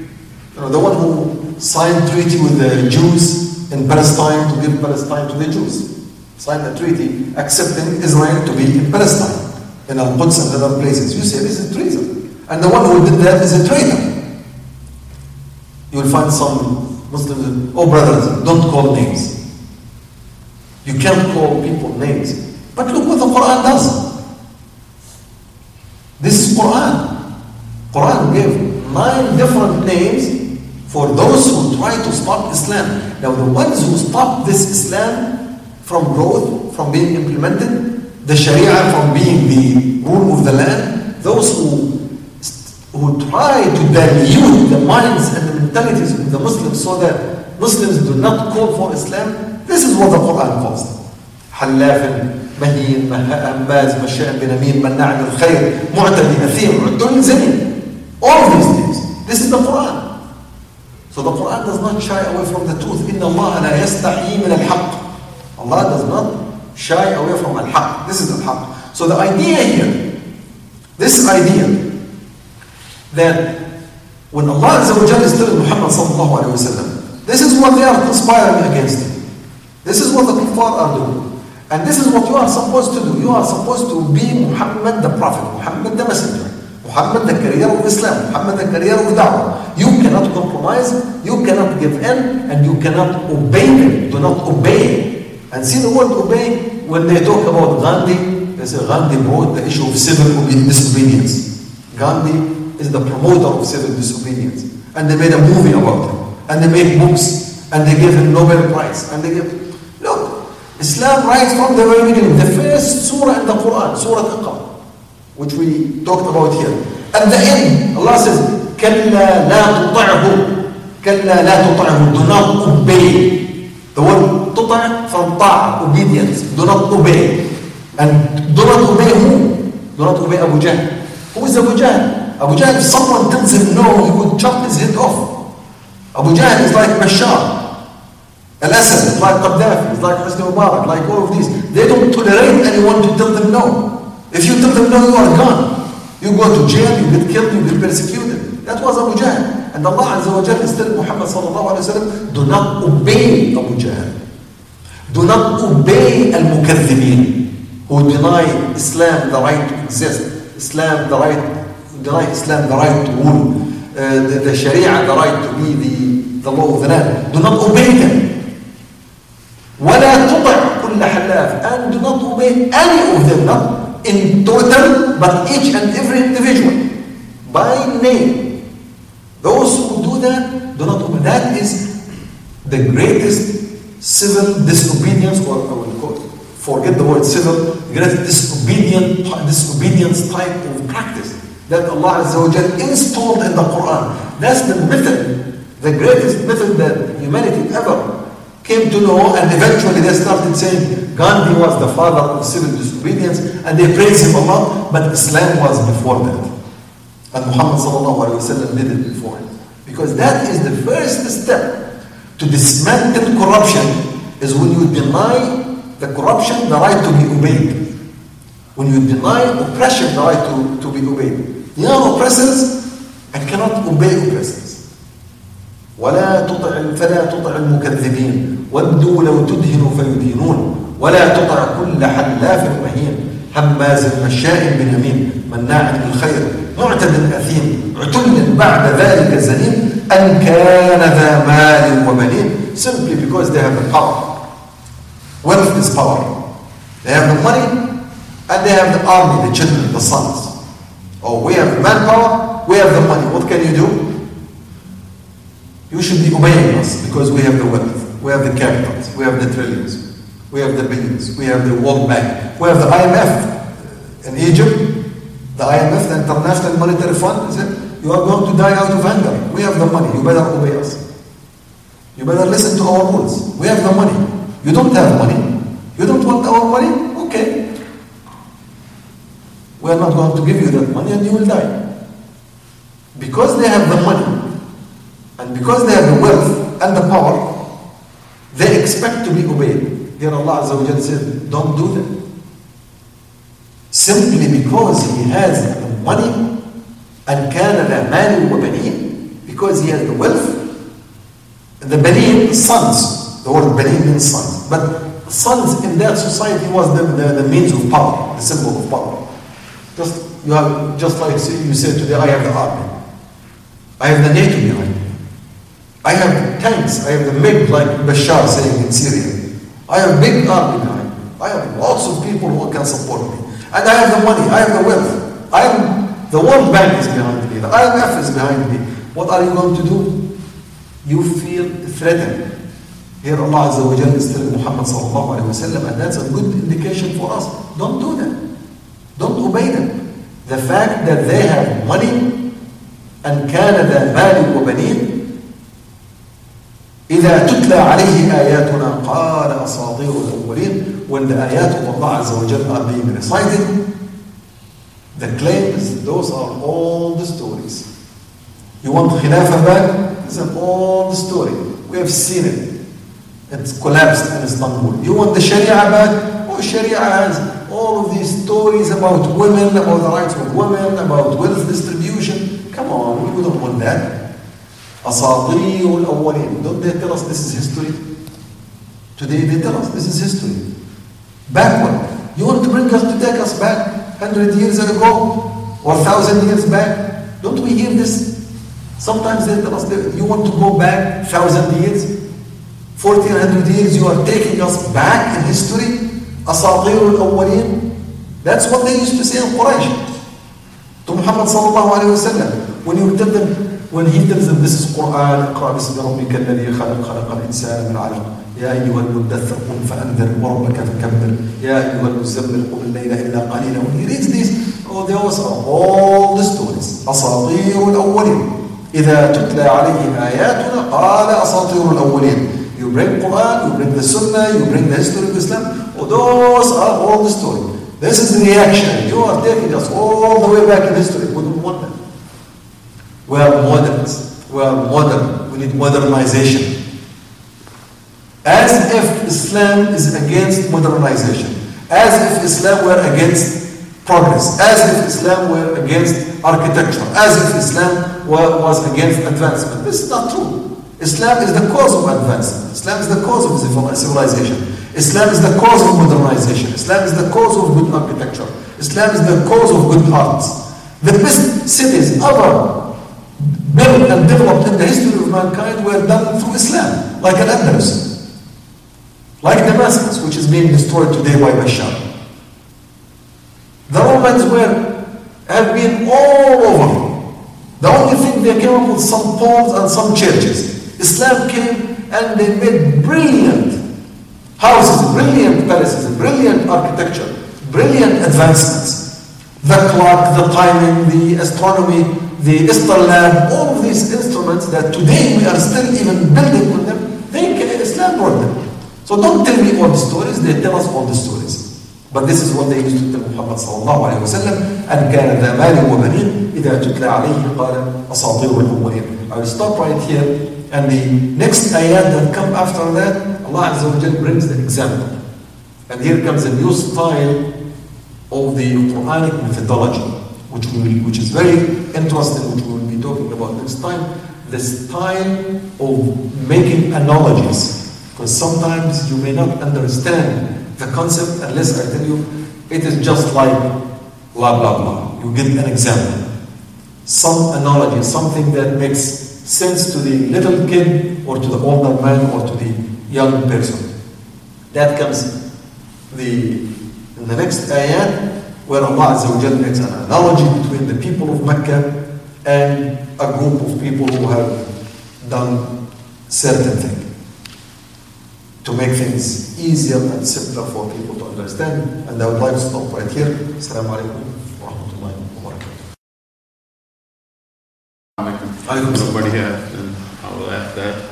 You know, the one who signed treaty with the Jews in Palestine to give Palestine to the Jews. Signed a treaty accepting Israel to be in Palestine, in Al-Quds and other places. You say this is treason. And the one who did that is a traitor. You will find some Muslims, oh brothers, don't call names. You can't call people names. But look what the Quran does. This is Quran. Quran gave nine different names for those who try to stop Islam. Now, the ones who stop this Islam from growth, from being implemented, the Sharia from being the rule of the land, those who who try to dilute the minds and the mentalities of the Muslims so that Muslims do not call for Islam, this is what the Quran calls them. حلاف مهين هماز مشاء بنميم مناع للخير معتدي أثيم عتل زمين all these things this is the Quran so the Quran does not shy away from the truth إن الله لا يستحيي من الحق Allah does not shy away from الحق this is the حق so the idea here this idea that when Allah Azza is telling Muhammad sallallahu this is what they are conspiring against this is what the kuffar are doing and this is what you are supposed to do. You are supposed to be Muhammad the Prophet, Muhammad the Messenger, Muhammad the carrier of Islam, Muhammad the carrier of Da'wah. You cannot compromise, you cannot give in, and you cannot obey them. Do not obey. And see the word obey, when they talk about Gandhi, they say Gandhi brought the issue of civil disobedience. Gandhi is the promoter of civil disobedience. And they made a movie about him. And they made books. And they gave him Nobel Prize. And they gave... Look, Islam right from the very beginning, the first surah in the Quran, Surah Iqra, which we talked about here. At the end, Allah says, كَلَّا لَا تُطَعْهُ كَلَّا لَا تُطَعْهُ Do not obey. The word تطع from طاعة, obedience. Do not obey. And do not obey who? Do not obey Abu Jahl. Who is Abu Jahl? Abu Jahl, if someone tells him no, he would chop his head off. Abu Jahl is like Bashar. Al-Assad, it's like Qaddafi, it's like Hosni Mubarak, like all of these. They don't tolerate anyone to tell them no. If you tell them no, you are gone. You go to jail, you get killed, you get persecuted. That was Abu Jahl. And Allah Azza wa Jalla is telling Muhammad sallallahu alayhi wa sallam, do not obey Abu Jahl. Do not obey al-mukaththibin who deny Islam the right to exist, Islam the right, deny Islam the right to rule, uh, the, the Sharia the right to be the, the law of the land. Do not obey them. ولا تطع كل حلاف and do not obey any of them not in total but each and every individual by name those who do that do not obey that is the greatest civil disobedience or I will quote, forget the word civil greatest disobedient disobedience type of practice that Allah Azza installed in the Quran. That's the method the greatest method that humanity ever came to know and eventually they started saying Gandhi was the father of civil disobedience and they praise him a lot but Islam was before that. And Muhammad sallallahu wasallam did it before. Because that is the first step to dismantle corruption is when you deny the corruption the right to be obeyed. When you deny oppression the right to, to be obeyed you are oppressors and cannot obey oppressors ولا تطع فلا تطع المكذبين ودوا لو تدهن فيدينون ولا تطع كل حلاف مهين هماز مشاء بنميم مناع للخير معتد اثيم عتل بعد ذلك زنيم ان كان ذا مال وبنين simply because they have the power wealth is power they have the money and they have the army the children the sons oh we have the manpower we have the money what can you do you should be obeying us because we have the wealth, we have the capitals, we have the trillions, we have the billions, we have the World Bank, we have the IMF in Egypt, the IMF, the International Monetary Fund, said, you are going to die out of hunger. We have the money, you better obey us. You better listen to our rules. We have the money. You don't have money. You don't want our money? Okay We are not going to give you that money and you will die. Because they have the money, and because they have the wealth and the power, they expect to be obeyed. Here Allah Azza wa said, don't do that. Simply because he has the money and كان ذا مال وبنين because he has the wealth the banin sons the word banin means sons but sons in that society was the, the, the means of power the symbol of power just you have just like you said today I have the army I have the NATO behind me I have tanks, I have the MiG like Bashar saying in Syria. I have big army behind me. I have lots of people who can support me. And I have the money, I have the wealth. I am, the World Bank is behind me, the IMF is behind me. What are you going to do? you feel threatened. Here Allah Azza wa Jalla is telling Muhammad sallallahu alayhi wa sallam, and that's a good indication for us. Don't do that. Don't obey them. The fact that they have money and كان ذا مال وبنين إذا تتلى عليه آياتنا قال أساطير الأولين when the ayat of Allah wa Jalla are being recited the claim is those are all the stories you want Khilafah back? It's an old story. We have seen it. It's collapsed in Istanbul. You want the Sharia back? Oh, Sharia has all of these stories about women, about the rights of women, about wealth distribution. Come on, we don't want that. أساطير الأولين. Don't they tell us this is history? Today they tell us this is history. Backward. You want to bring us to take us back 100 years ago or 1,000 years back? Don't we hear this? Sometimes they tell us that you want to go back 1,000 years, 1400 years, you are taking us back in history. أساطير الأولين. That's what they used to say in Quraysh. To Muhammad sallallahu alayhi wa sallam. When you tell them, when he tells them this is Quran, اقرأ باسم ربك الذي خلق خلق الإنسان من علق. يا أيها المدثر قم فأنذر وربك فكبر يا أيها المزمل قم الليل إلا قليلا When he reads this, oh, those are all the stories. أساطير الأولين. إذا تتلى عليه آياتنا قال أساطير الأولين. You bring Quran, you bring the Sunnah, you bring the history of Islam. Oh, those are all the story. This is the reaction. You are taking us all the way back in history. We don't want that. We are moderns. We are modern. We need modernization. As if Islam is against modernization. As if Islam were against progress. As if Islam were against architecture. As if Islam was against advancement. This is not true. Islam is the cause of advancement. Islam is the cause of civilization. Islam is the cause of modernization. Islam is the cause of good architecture. Islam is the cause of good arts. The best cities ever built and developed in the history of mankind were done through Islam, like Al-Andalus, like Damascus, which is being destroyed today by Bashar. The Romans were, have been all over. The only thing they came up with some poles and some churches. Islam came and they made brilliant houses, brilliant palaces, brilliant architecture, brilliant advancements. The clock, the timing, the astronomy, the Islam, all of these instruments that today we are still even building with them, they Islam brought them. So don't tell me all the stories, they tell us all the stories. But this is what they used to tell Muhammad sallallahu alayhi wa sallam, أن كان ذا مال وبنين إذا تتلى عليه قال أساطير الأولين. I will stop right here. And the next ayat that come after that, Allah Azza brings the example. And here comes a new style of the Quranic methodology, which, will, which is very interesting, which we will be talking about next time. The style of making analogies. Because sometimes you may not understand the concept unless I tell you it is just like blah blah blah. You give an example. Some analogy, something that makes sense to the little kid or to the older man or to the young person. That comes the in the next ayat where Allah Azza wa makes an analogy between the people of Mecca and a group of people who have done certain thing to make things easier and simpler for people to understand. And I would like to stop right here. Assalamu alaikum barakatuh. Nobody here, then I will ask that.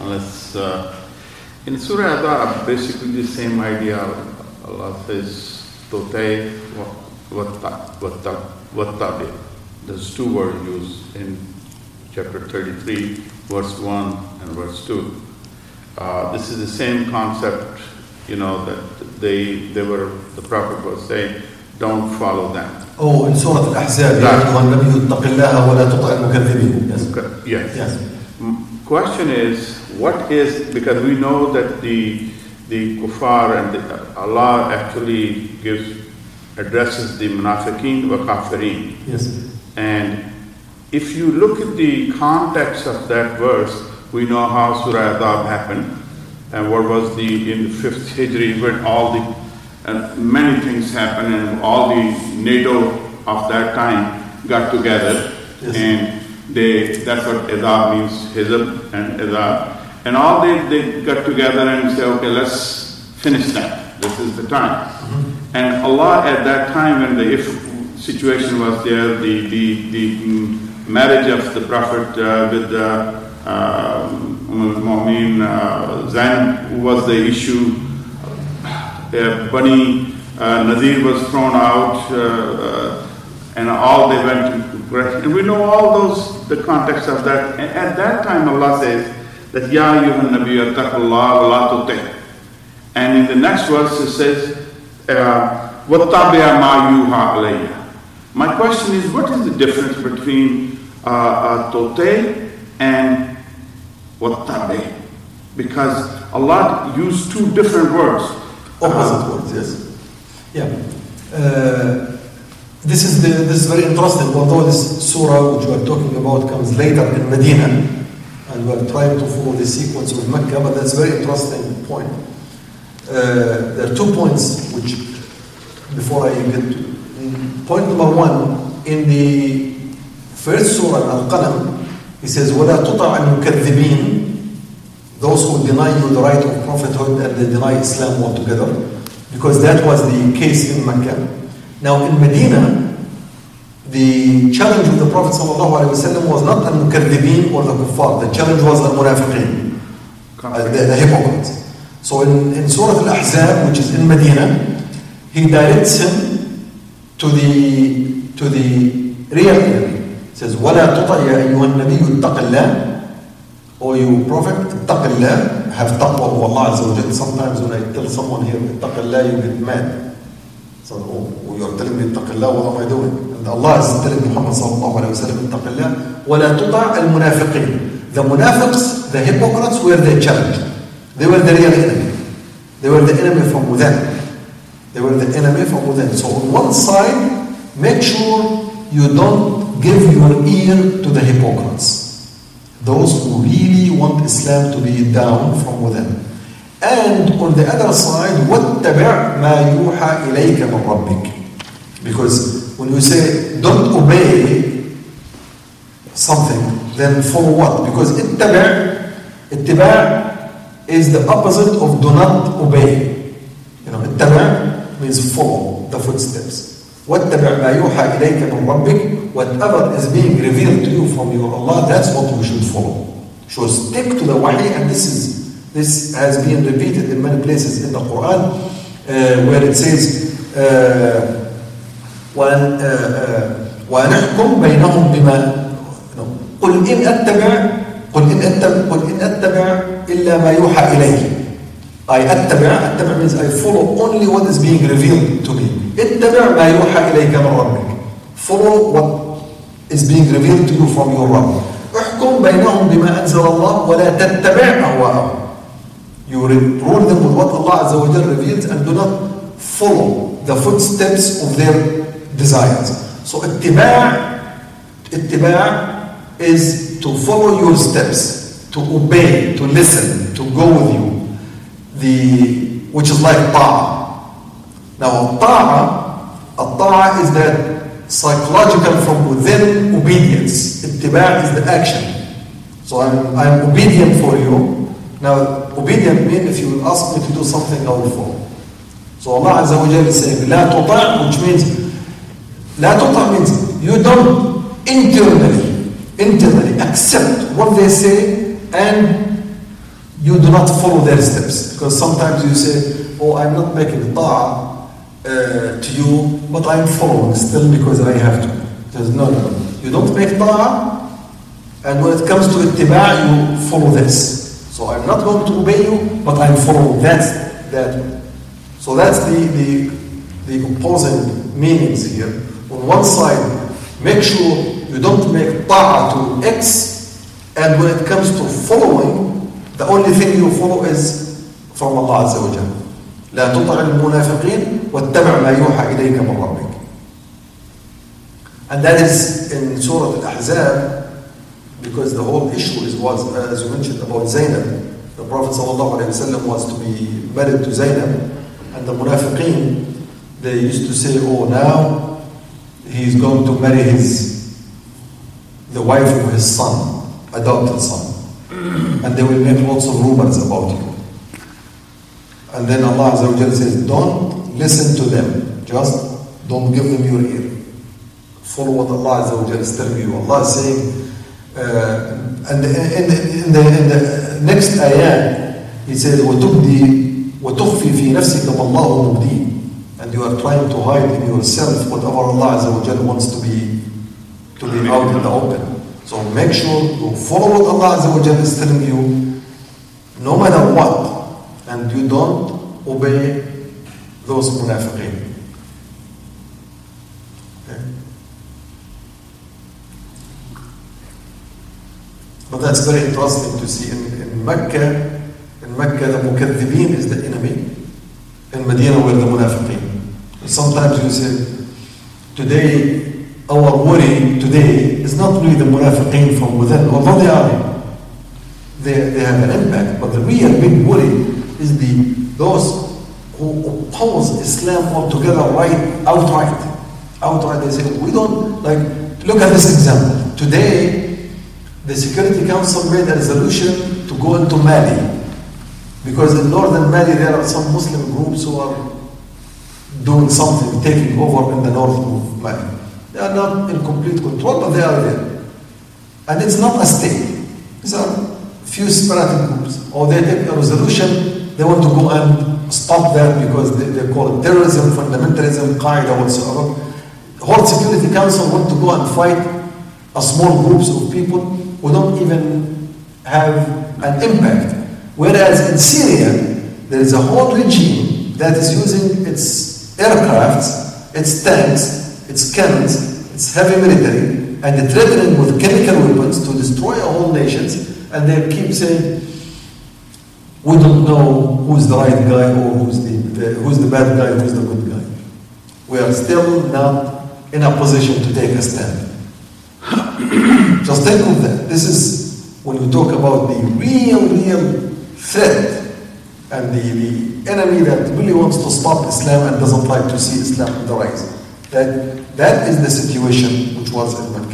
Unless, uh, in Surah Ahzab, basically the same idea. Allah says, Totay Wattabi. There's two words used in chapter 33, verse 1 and verse 2. Uh, this is the same concept, you know, that they, they were, the Prophet was saying, don't follow them. Oh, in Surah Al-Ahzab, Ya. Yes. Yes. yes. Question is, what is, because we know that the the kuffar and the, Allah actually gives addresses the munafiqeen wa kafirin. Yes. And if you look at the context of that verse, we know how Surah Ahzab happened and what was the in the fifth Hijri when all the and many things happened and all the NATO of that time got together Yes. and they, that's what Idab means, Hizb and Idab. And all they, they got together and say, okay, let's finish that. This is the time. And Allah at that time when the if situation was there, the, the, the marriage of the Prophet uh, with the uh, Umm al-Mu'min, uh, Zainab was the issue. Uh, Bunny uh, Nazir was thrown out, uh, and all they went into Quraysh. And we know all those, the context of that. And at that time, Allah says that, Ya Yuhan Nabi, Allah, Allah And in the next verse, it says, وَاتَّبِعَ مَا يُوحَى عَلَيَّ my question is, what is the difference between uh, tote and wattabe? Because Allah used two different words. Opposite words, yes. Yeah. Uh, this is the, this is very interesting. Although this surah which we are talking about comes later in Medina, and we are trying to follow the sequence of Mecca, but that's a very interesting point. Uh, there are two points which, before I get to point number one, in the first surah Al-Qalam, he says, وَلَا تُطَعَ الْمُكَذِّبِينَ those who deny you the right of prophethood and they deny Islam altogether. Because that was the case in Mecca. Now in Medina, the challenge of the Prophet ﷺ was not al mukaththibin or the kuffar. The challenge was al munafiqin, uh, the, the hypocrites. So in, in Surah Al-Ahzab, which is in Medina, he directs him to the to the real enemy. He says, وَلَا تُطَعْ يَا أَيُّهَا النَّبِيُّ اتَّقِ اللَّهِ O you Prophet, اتَّقِ اللَّهِ Have taqwa of Allah Azza wa Sometimes when I tell someone here, اتَّقِ اللَّهِ, you get mad. So, oh, you're telling me اتَّقِ اللَّهِ, what am I doing? And Allah is telling Muhammad sallallahu alayhi wa sallam, اتَّقِ اللَّهِ وَلَا تُطَعْ الْمُنَافِقِينَ The munafiqs, the hypocrites were the challenged. They were the real enemy. They were the enemy from within. They were the enemy from within. So on one side, make sure you don't give your ear to the hypocrites. Those who really want Islam to be down from within. And on the other side, وَاتَّبِعْ مَا يُوحَى إِلَيْكَ مِنْ رَبِّكَ Because when you say, don't obey something, then follow what? Because اتبع, اتباع is the opposite of do not obey. You know, اتبع means follow the footsteps. واتبع ما يوحى إليك من ربك whatever is being revealed to you from your Allah that's what we should follow should stick to the wahi and this is this has been repeated in many places in the Quran uh, where it says uh, uh, ونحكم بينهم بما قل إن أتبع قل إن أتبع قل إن أتبع إلا ما يوحى إليه I أتبع أتبع means I follow only what is being revealed to me اتبع ما يوحى إليك من ربك follow what is being revealed to you from your Rabb احكم بينهم بما أنزل الله ولا تتبع أهواءهم you rule them with what Allah Azza wa Jal reveals and do not follow the footsteps of their desires so اتباع اتباع is to follow your steps to obey to listen to go with you the which is like ta'ah now, ta'a, ta'a is that psychological from within obedience. Ittiba' is the action. So I'm, I'm obedient for you. Now, obedient means if you will ask me to do something, I will follow. So Allah Azza wa Jalla is saying, لا تطع, which means, لا تطع means you don't internally, internally accept what they say and you do not follow their steps. Because sometimes you say, oh, I'm not making ta'a uh, to you, but I'm following still because I have to. There's no, You don't make ta'ah, and when it comes to ittiba' you follow this. So I'm not going to obey you, but I'm following that. that. So that's the, the, the opposing meanings here. On one side, make sure you don't make ta'ah to X, and when it comes to following, the only thing you follow is from Allah Azza wa Jalla. لا تطع المنافقين واتبع ما يوحى إليك من ربك and that is in Surah Al-Ahzab because the whole issue is, was uh, as you mentioned about Zainab the Prophet ﷺ was to be married to Zainab and the munafiqeen they used to say oh now he is going to marry his the wife of his son, adopted son. And they will make lots of rumors about you. And then Allah Azza wa Jalla says, don't listen to them. Just don't give them your ear. Follow what Allah Azza wa Jalla is telling you. Allah is saying, uh, and in the, in, the, in the next ayah, He says, وَتُبْدِي وَتُخْفِي فِي نَفْسِكَ وَاللَّهُ مُبْدِي And you are trying to hide in yourself whatever Allah Azza wa Jalla wants to be, to be out in the open. So make sure you follow what Allah Azza wa Jalla is telling you, no matter what, and you don't obey those munafiqeen. Okay? But that's very interesting to see in, in Mecca. In Mecca, the mukaththibeen is the enemy. In Medina, we're the munafiqeen. Sometimes you say, today, our worry today is not really the munafiqeen from within, although they are. They, they have an impact, but the real big worry is the those who oppose Islam altogether right outright. Outright, they say, we don't, like, look at this example. Today, the Security Council made a resolution to go into Mali. Because in northern Mali, there are some Muslim groups who are doing something, taking over in the north of Mali. They are not in complete control, but they are there. And it's not a state. These are few separated groups. Or they take a resolution, they want to go and stop that because they, they call it terrorism, fundamentalism, Qaeda, whatsoever. The whole Security Council want to go and fight a small groups of people who don't even have an impact. Whereas in Syria, there is a whole regime that is using its aircrafts, its tanks, its cannons, its heavy military, and threatening with chemical weapons to destroy whole nations. And they keep saying, we don't know who's the right guy or who's the, the who's the bad guy, who's the good guy. We are still not in a position to take a stand. Just think of that. This is when you talk about the real, real threat and the, the enemy that really wants to stop Islam and doesn't like to see Islam on the rise. That, that is the situation which was in Mecca.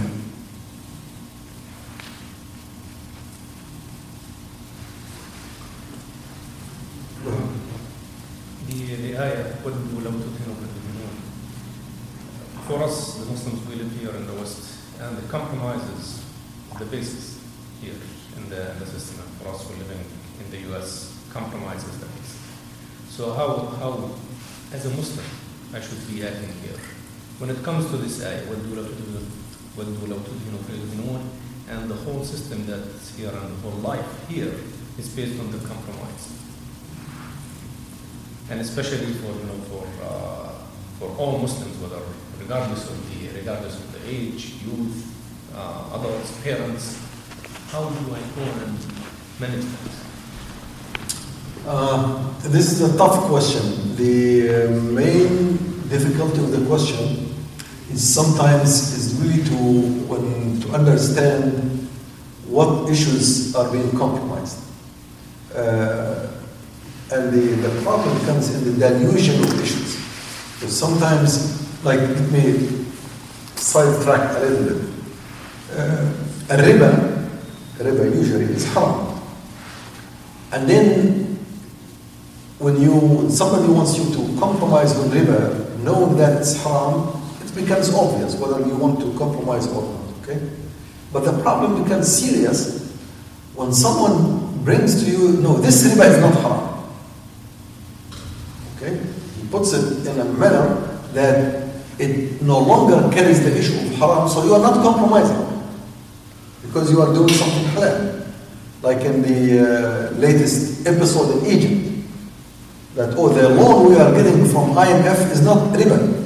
When it comes to this ayah, وَدُّوا لَوْ تُدْهِنُوا وَدُّوا لَوْ تُدْهِنُوا فَيُدْهِنُونَ, and the whole system that's here and the whole life here is based on the compromise and especially for you know for uh, for all Muslims, whether regardless of the regardless of the age, youth, uh, adults, parents, how do I go and manage that? Uh, this is a tough question. The uh, main difficulty of the question sometimes is really to when to understand what issues are being compromised. Uh, and the, the problem comes in the dilution of issues. So sometimes, like, let me sidetrack a little bit. Uh, a riba, a riba usually is haram. And then, when you somebody wants you to compromise on riba, knowing that it's haram, it becomes obvious whether you want to compromise or not. Okay, but the problem becomes serious when someone brings to you, no, this riba is not haram. Okay? He puts it in a manner that it no longer carries the issue of haram, so you are not compromising. Because you are doing something halal. Like in the uh, latest episode in Egypt, that, oh, the loan we are getting from IMF is not riba.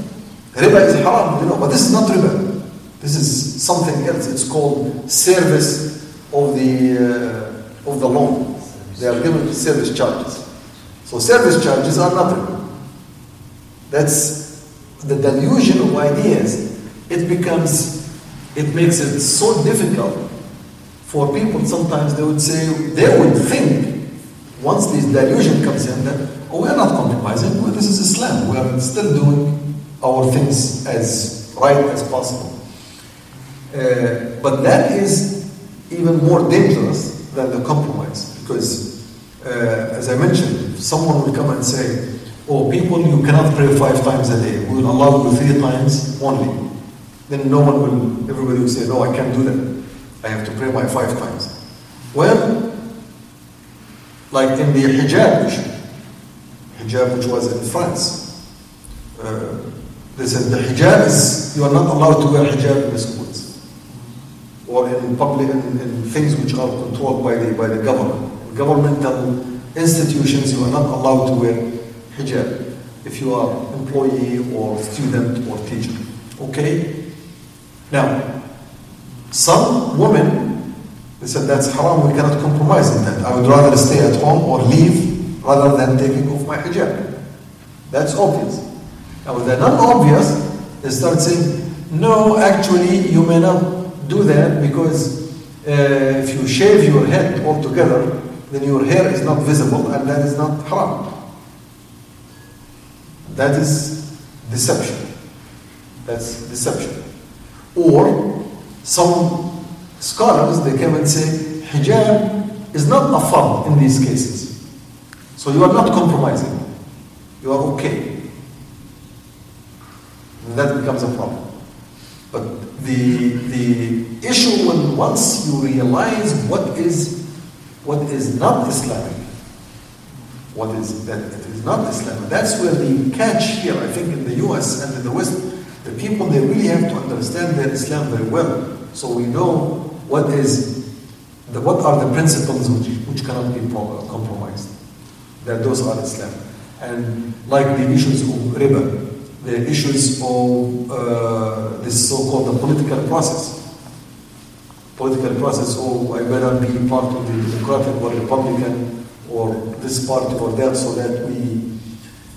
Riba is haram, you know, but this is not riba. This is something else. It's called service of the, uh, of the loan. They are given service charges. So service charges are nothing. That's the delusion of ideas. It becomes, it makes it so difficult for people. Sometimes they would say, they would think, once this delusion comes in, that, oh, we are not compromising. Well, this is Islam. We are still doing our things as right as possible. Uh, but that is even more dangerous than the compromise because, uh, as I mentioned, someone will come and say, "Oh, people, you cannot pray five times a day. We will allow you three times only." Then no one will. Everybody will say, "No, I can't do that. I have to pray my five times." Well, like in the hijab hijab which was in France, uh, they said the hijab is you are not allowed to wear hijab in the schools or in public in, in things which are controlled by the by the government. In governmental institutions, you are not allowed to wear hijab if you are employee or student or teacher. Okay. Now, some women they said that's haram. We cannot compromise in that. I would rather stay at home or leave rather than taking off my hijab. That's obvious. Now, they're not obvious, they start saying, no, actually, you may not do that because uh, if you shave your head altogether, then your hair is not visible and that is not haram. That is deception. That's deception. Or some scholars, they come and say, hijab is not a fard in these cases. So you are not compromising. You are okay. That becomes a problem. But the, the issue when once you realize what is, what is not Islamic, what is that it is not Islamic, that's where the catch here, I think in the US and in the West, the people, they really have to understand their Islam very well. So we know what is, the, what are the principles which, which cannot be compromised. That those are Islam. And like the issues of riba, the issues of uh, this so-called political process. Political process, oh, I better be part of the Democratic or Republican or this party or that so that we,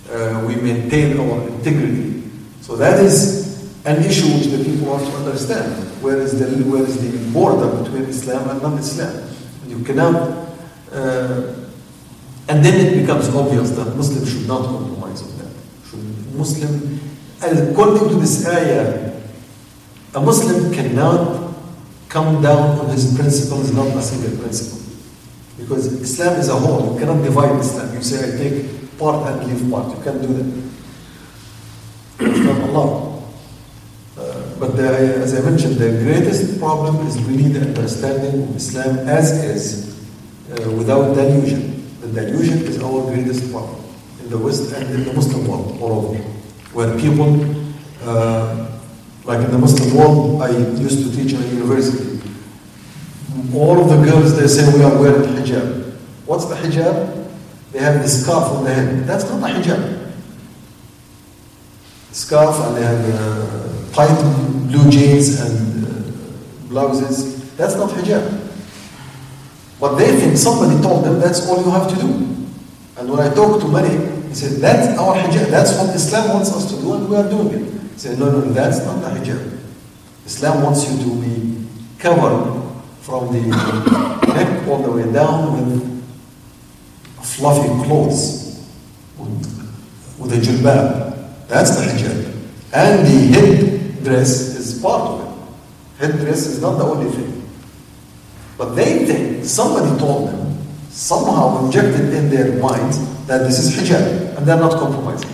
uh, we maintain our integrity. So that is an issue which the people have to understand. Where is the, where is the border between Islam and non-Islam? You cannot, uh, and then it becomes obvious that Muslims should not compromise on that. Should Muslim, according to this ayah, a Muslim cannot come down on his principles, not a single principle. Because Islam is a whole. You cannot divide Islam. You say, I take part and leave part. You can't do that. It's not allowed. Uh, but the, as I mentioned, the greatest problem is really the understanding of Islam as is, uh, without delusion. The delusion is our greatest problem in the West and in the Muslim world all over, where people, uh, like in the Muslim world, I used to teach in a university. All of the girls they say we are wearing hijab. What's the hijab? They have the scarf on their head. That's not a hijab. Scarf and they have uh, tight blue jeans and uh, blouses. That's not hijab. But they think somebody told them that's all you have to do. And when I talk to many, he said, that's our hijab. That's what Islam wants us to do and we are doing it. He said, no, no, that's not the hijab. Islam wants you to be covered from the neck all the way down with fluffy clothes, with, with a jilbab. That's the hijab. And the head dress is part of it. Head dress is not the only thing. But they think somebody told them, somehow injected in their minds that this is hijab, and they're not compromising.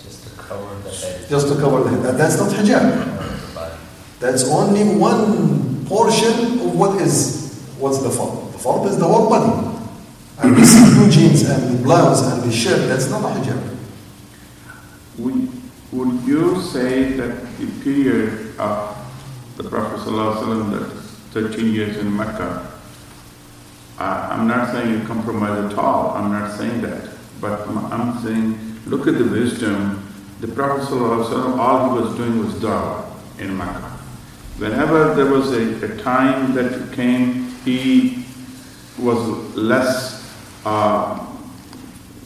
Just to cover the head. Just to cover the head. And that's not hijab. cover the body. That's only one portion of what is what's the fard. The fard is the whole body. And this blue jeans and the blouse and the shirt, that's not a hijab. Would, would you say that the period of the Prophet ﷺ, that 13 years in Mecca, uh, I'm not saying you compromise at all, I'm not saying that, but I'm- saying, look at the wisdom. The Prophet all he was doing was dawah in Mecca. Whenever there was a, a time that came, he was less uh,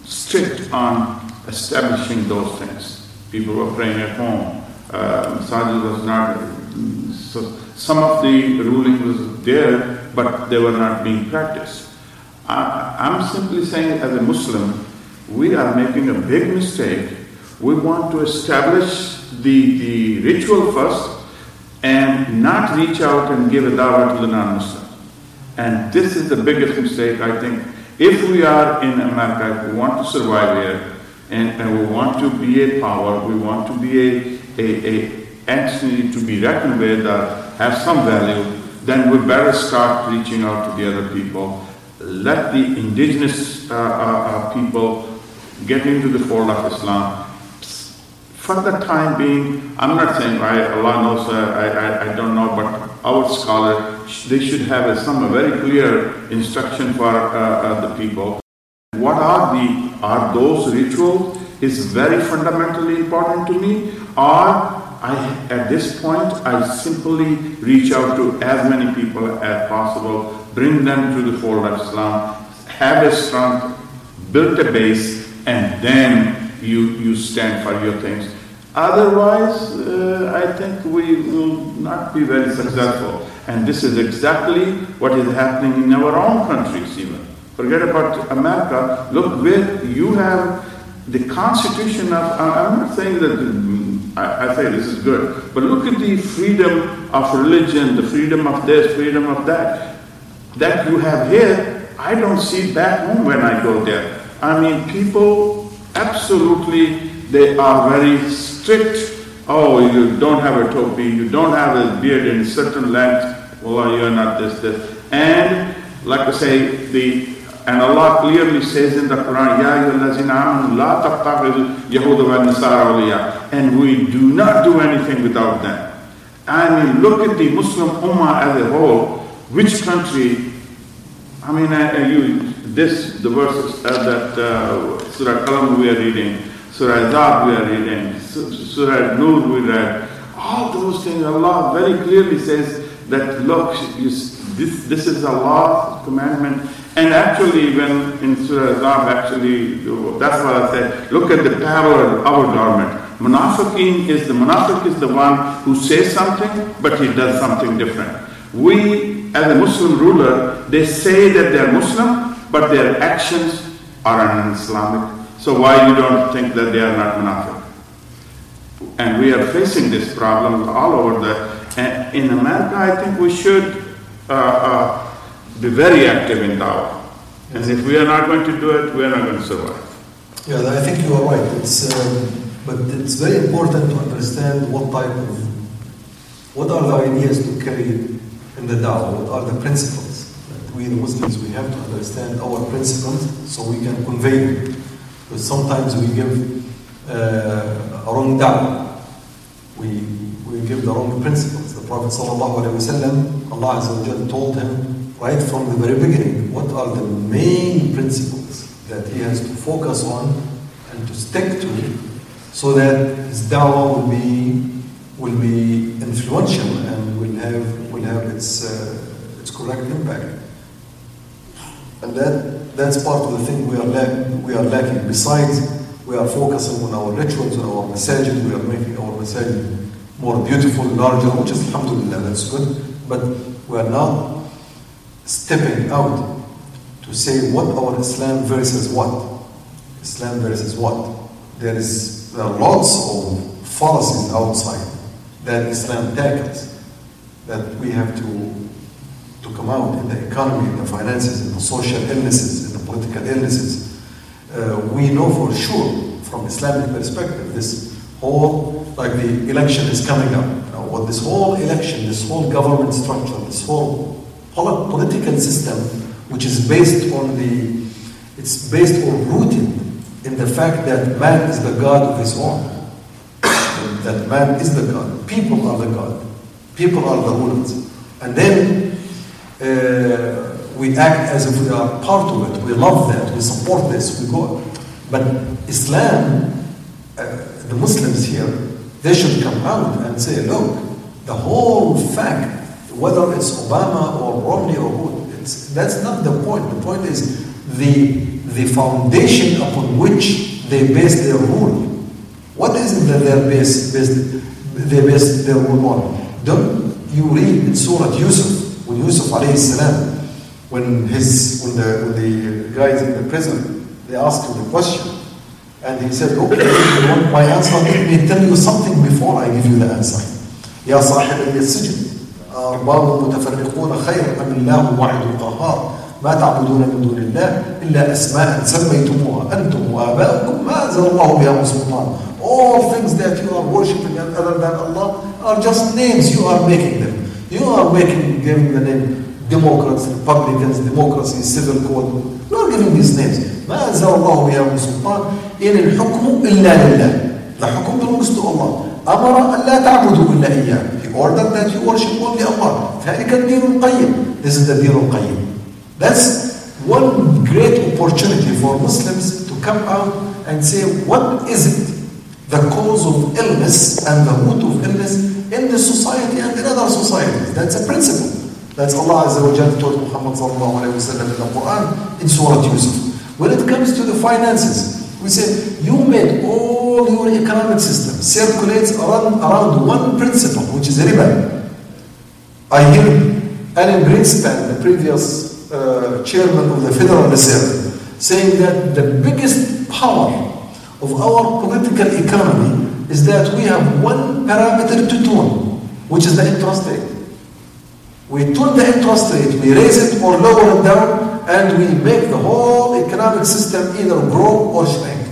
strict on establishing those things. People were praying at home. Uh, Masajid was not. So some of the ruling was there, but they were not being practiced. I, I'm simply saying, as a Muslim, we are making a big mistake. We want to establish the, the ritual first, and not reach out and give a dawah to the non-Muslims. And this is the biggest mistake, I think. If we are in America, if we want to survive here, and, and we want to be a power, we want to be a, a, a entity to be reckoned with, uh, have some value, then we better start reaching out to the other people. Let the indigenous uh, uh, uh, people get into the fold of Islam. For the time being, I'm not saying I, Allah knows, uh, I, I, I don't know, but our scholar, they should have some very clear instruction for uh, uh, the people. What are the are those rituals is very fundamentally important to me, or I at this point I simply reach out to as many people as possible, bring them to the fold of Islam, have a strong, build a base, and then you you stand for your things. Otherwise, uh, I think we will not be very successful. And this is exactly what is happening in our own countries even. Forget about America. Look where you have the constitution of, I'm not saying that I, I say this is good, but look at the freedom of religion, the freedom of this, freedom of that. That you have here, I don't see back home when I go there. I mean, people absolutely, they are very strict. Oh, you don't have a topi, you don't have a beard in certain length, well, you're not this, this. And, like I say, the and Allah clearly says in the Quran, Ya amanu la wa awliya. And we do not do anything without them. I mean, look at the Muslim Ummah as a whole. Which country, I mean, I, use this, the verses uh, that uh, Surah Qalam we are reading, Surah Ahzab we are reading, Surah Nur we read, all those things, Allah very clearly says that, look, you, this, this is Allah's commandment. And actually, when in Surah Ahzab, actually, that's what I said, look at the parallel of our government. Munafiqeen is the munafiq is the one who says something, but he does something different. We, as a Muslim ruler, they say that they are Muslim, but their actions are un-Islamic. So why you don't think that they are not munafiq? And we are facing this problem all over the. In America, I think we should uh, uh, be very active in dawah. And if we are not going to do it, we are not going to survive. Yeah, I think you are right. It's, um, but it's very important to understand what type of, what are the ideas to carry in the da'wah, what are the principles. That we, the Muslims, we have to understand our principles so we can convey them. Because sometimes we give uh, a wrong da'wah. We, we give the wrong principles. The Prophet ﷺ, Allah Azza wa told him right from the very beginning what are the main principles that he has to focus on and to stick to so that his da'wah will be will be influential and will have will have its uh, its correct impact. And that that's part of the thing we are lack, we are lacking. Besides, we are focusing on our rituals, and our masajid, we are making our masajid more beautiful, larger, which is alhamdulillah, that's good. But we are not stepping out to say what our Islam versus what. Islam versus what. There is there are lots of fallacies outside that Islam tackles that we have to to come out in the economy, in the finances, in the social illnesses, in the political illnesses. Uh, we know for sure from Islamic perspective this whole like the election is coming up. Know, what this whole election, this whole government structure, this whole political system, which is based on the, it's based or rooted in the fact that man is the god of his own. that man is the god. People are the god. People are the rulers. And then uh, we act as if we are part of it. We love that. We support this. We go. But Islam, uh, the Muslims here, they should come out and say, look, the whole fact, whether it's Obama or Romney or who, it's, that's not the point. The point is the, the foundation upon which they base their rule. What is it that they're based, based, they base their rule on? Don't you read in Surah Yusuf, when Yusuf alayhi salam, when his when the, when the guys in the prison, they asked him the question. And he said, okay, you want my answer? Let me tell you something before I give you the answer. يا صاحبي السجن أرباب متفرقون خير أم الله واحد قهار ما تعبدون من دون الله إلا أسماء سميتموها أنتم وآباؤكم ما أنزل الله بها من سلطان All things that you are worshipping other than Allah are just names you are making them. You are making giving the name Democrats, Republicans, democracy, civil code. You are giving these names. ما أنزل الله بها من سلطان إن الحكم إلا لله. The حكم belongs to Allah. أمر أن لا تعبدوا إلا إياه. He ordered that you worship only Allah. ذلك الدين القيم. This is the دين القيم. That's one great opportunity for Muslims to come out and say, what is it? The cause of illness and the root of illness in this society and in other societies. That's a principle. That's Allah Azza wa Jalla told Muhammad sallallahu alayhi wa sallam in the Quran in Surah Yusuf. When it comes to the finances, we say, you made all your economic system circulates around, around one principle, which is riba. I hear Alan Greenspan, the previous uh, chairman of the Federal Reserve, saying that the biggest power of our political economy is that we have one parameter to tune, which is the interest rate. We tune the interest rate, we raise it or lower it down, and we make the whole economic system either grow or shrink.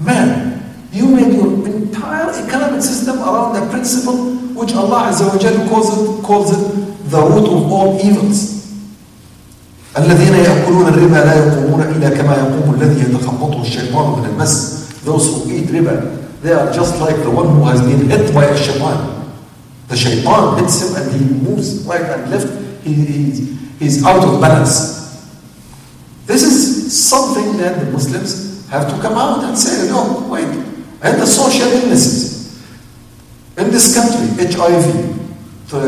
Man, you made your entire economic system around the principle which Allah Azza wa Jalla calls it, calls it the root of all evils. الذين يأكلون الربا لا يقومون إلا كما يقوم الذي يتخبطه الشيطان من المس. Those who eat riba, they are just like the one who has been hit by a shaitan. The shaitan hits him and he moves right and left. He, he, he's out of balance. This is something that the Muslims have to come out and say, no, wait. and the social illnesses. In this country, HIV,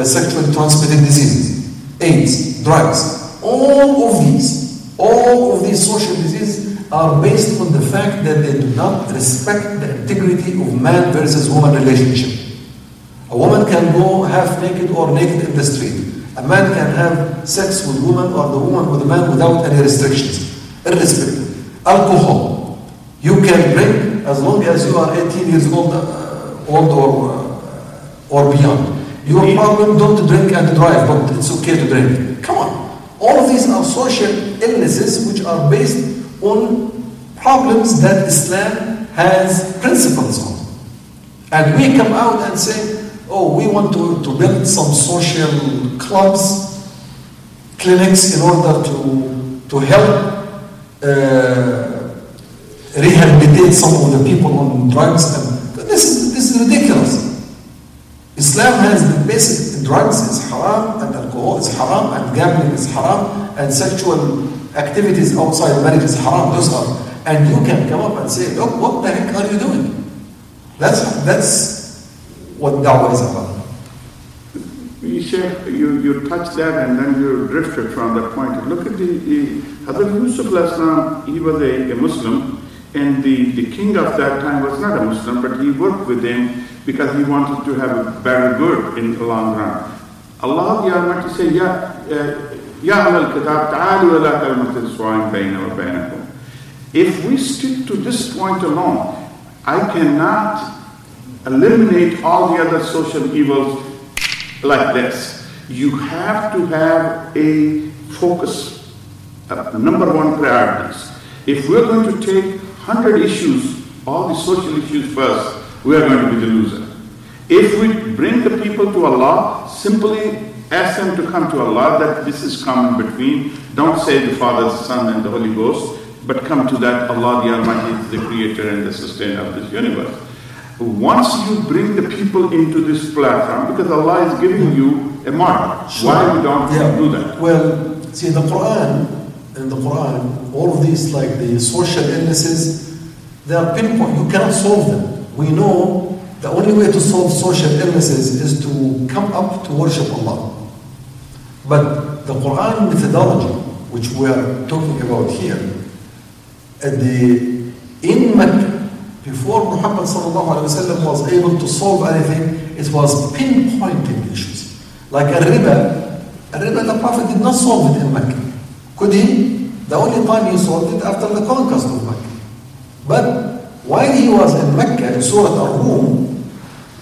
sexually transmitted diseases, AIDS, drugs, all of these, all of these social diseases are based on the fact that they do not respect the integrity of man versus woman relationship. A woman can go half naked or naked in the street. A man can have sex with woman or the woman with a man without any restrictions, irrespective. Alcohol. You can drink as long as you are 18 years old, uh, old or, uh, or beyond. Your problem, don't drink and drive, but it's okay to drink. Come on. All of these are social illnesses which are based on problems that Islam has principles on. And we come out and say, oh, we want to, to build some social clubs, clinics in order to, to help uh, rehabilitate some of the people on drugs. And this is, this is ridiculous. Islam has the basic drugs is haram and alcohol is haram and gambling is haram and sexual activities outside marriage is haram. Those are, and you can come up and say, look, what the heck are you doing? That's that's what da'wah is about. You, Sheikh, you, you that and then you drifted from that point. Look at the, the Hazrat Yusuf he was a, a Muslim and the, the king of that time was not a Muslim, but he worked with him because he wanted to have a better good in the long run. Allah the Almighty said, Ya, Ya Ahl al-Kitab, ta'alu ila kalimatin su'ain bayna wa. If we stick to this point alone, I cannot eliminate all the other social evils like this. You have to have a focus, uh, number one priorities. If we're going to take 100 issues, all the social issues first, we are going to be the loser. If we bring the people to Allah, simply ask them to come to Allah, that this is common between. Don't say the Father, the Son, and the Holy Ghost, but come to that Allah the Almighty is the creator and the sustainer of this universe. Once you bring the people into this platform, because Allah is giving you a model, why we don't Yeah. do that? Well, see, the Quran, in the Quran, all of these, like the social illnesses, they are pinpoint. You cannot solve them. We know the only way to solve social illnesses is to come up to worship Allah. But the Quran methodology, which we are talking about here, at the in Mecca, before Muhammad was able to solve anything, it was pinpointing issues. Like a riba, a riba the Prophet did not solve it in Mecca. Could he? The only time he solved it after the conquest of Mecca. But while he was in Mecca, in Surah Al-Rum,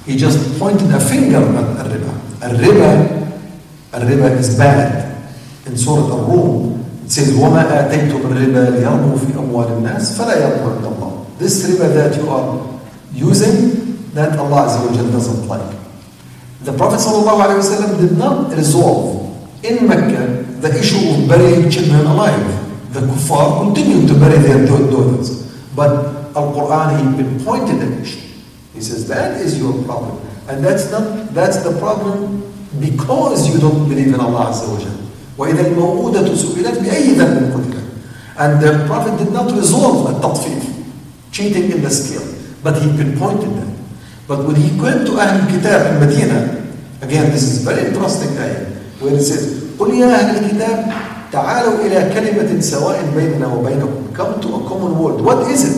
He just pointed a finger at الربا. الربا الربا is bad. In Surah Al-Rum, it says, وَمَا آتَيْتُمْ الرِّبَا لِيَرْبُوا فِي أَمْوَالِ النَّاسِ فَلَا يَرْبُوا عِنْدَ اللَّهِ This riba that you are using, that Allah Azza doesn't like. The Prophet ﷺ did not resolve in Mecca the issue of burying children alive. The kuffar continued to bury their da- daughters. But Al-Quran, he pinpointed the issue. He says, that is your problem. And that's not, that's the problem because you don't believe in Allah Azza wa Jal. وإذا الموءودة سئلت بأي ذنب قتلت. And the Prophet did not resolve a tatfif, cheating in the scale. But he pinpointed that. But when he went to Ahl Kitab in Medina, again, this is very interesting ayah, where it says, قل يا أهل الكتاب تعالوا إلى كلمة سواء بيننا وبينكم. Come to a common word. What is it?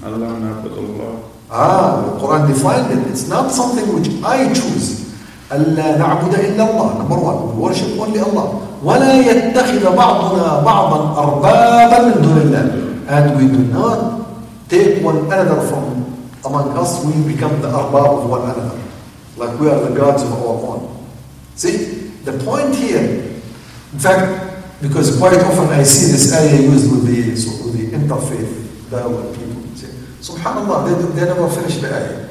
Allah na'budullah. Ah, the Quran defined it. It's not something which I choose. ألا نعبد إلا الله. Number one, we worship only Allah. ولا يتخذ بعضنا بعضا أربابا من دون الله. And we do not take one another from among us. We become the arbab of one another. Like we are the gods of our own. See, the point here, in fact, because quite often I see this ayah used with the, so with the interfaith dialogue people. Say, Subhanallah, they, they never finish the ayah.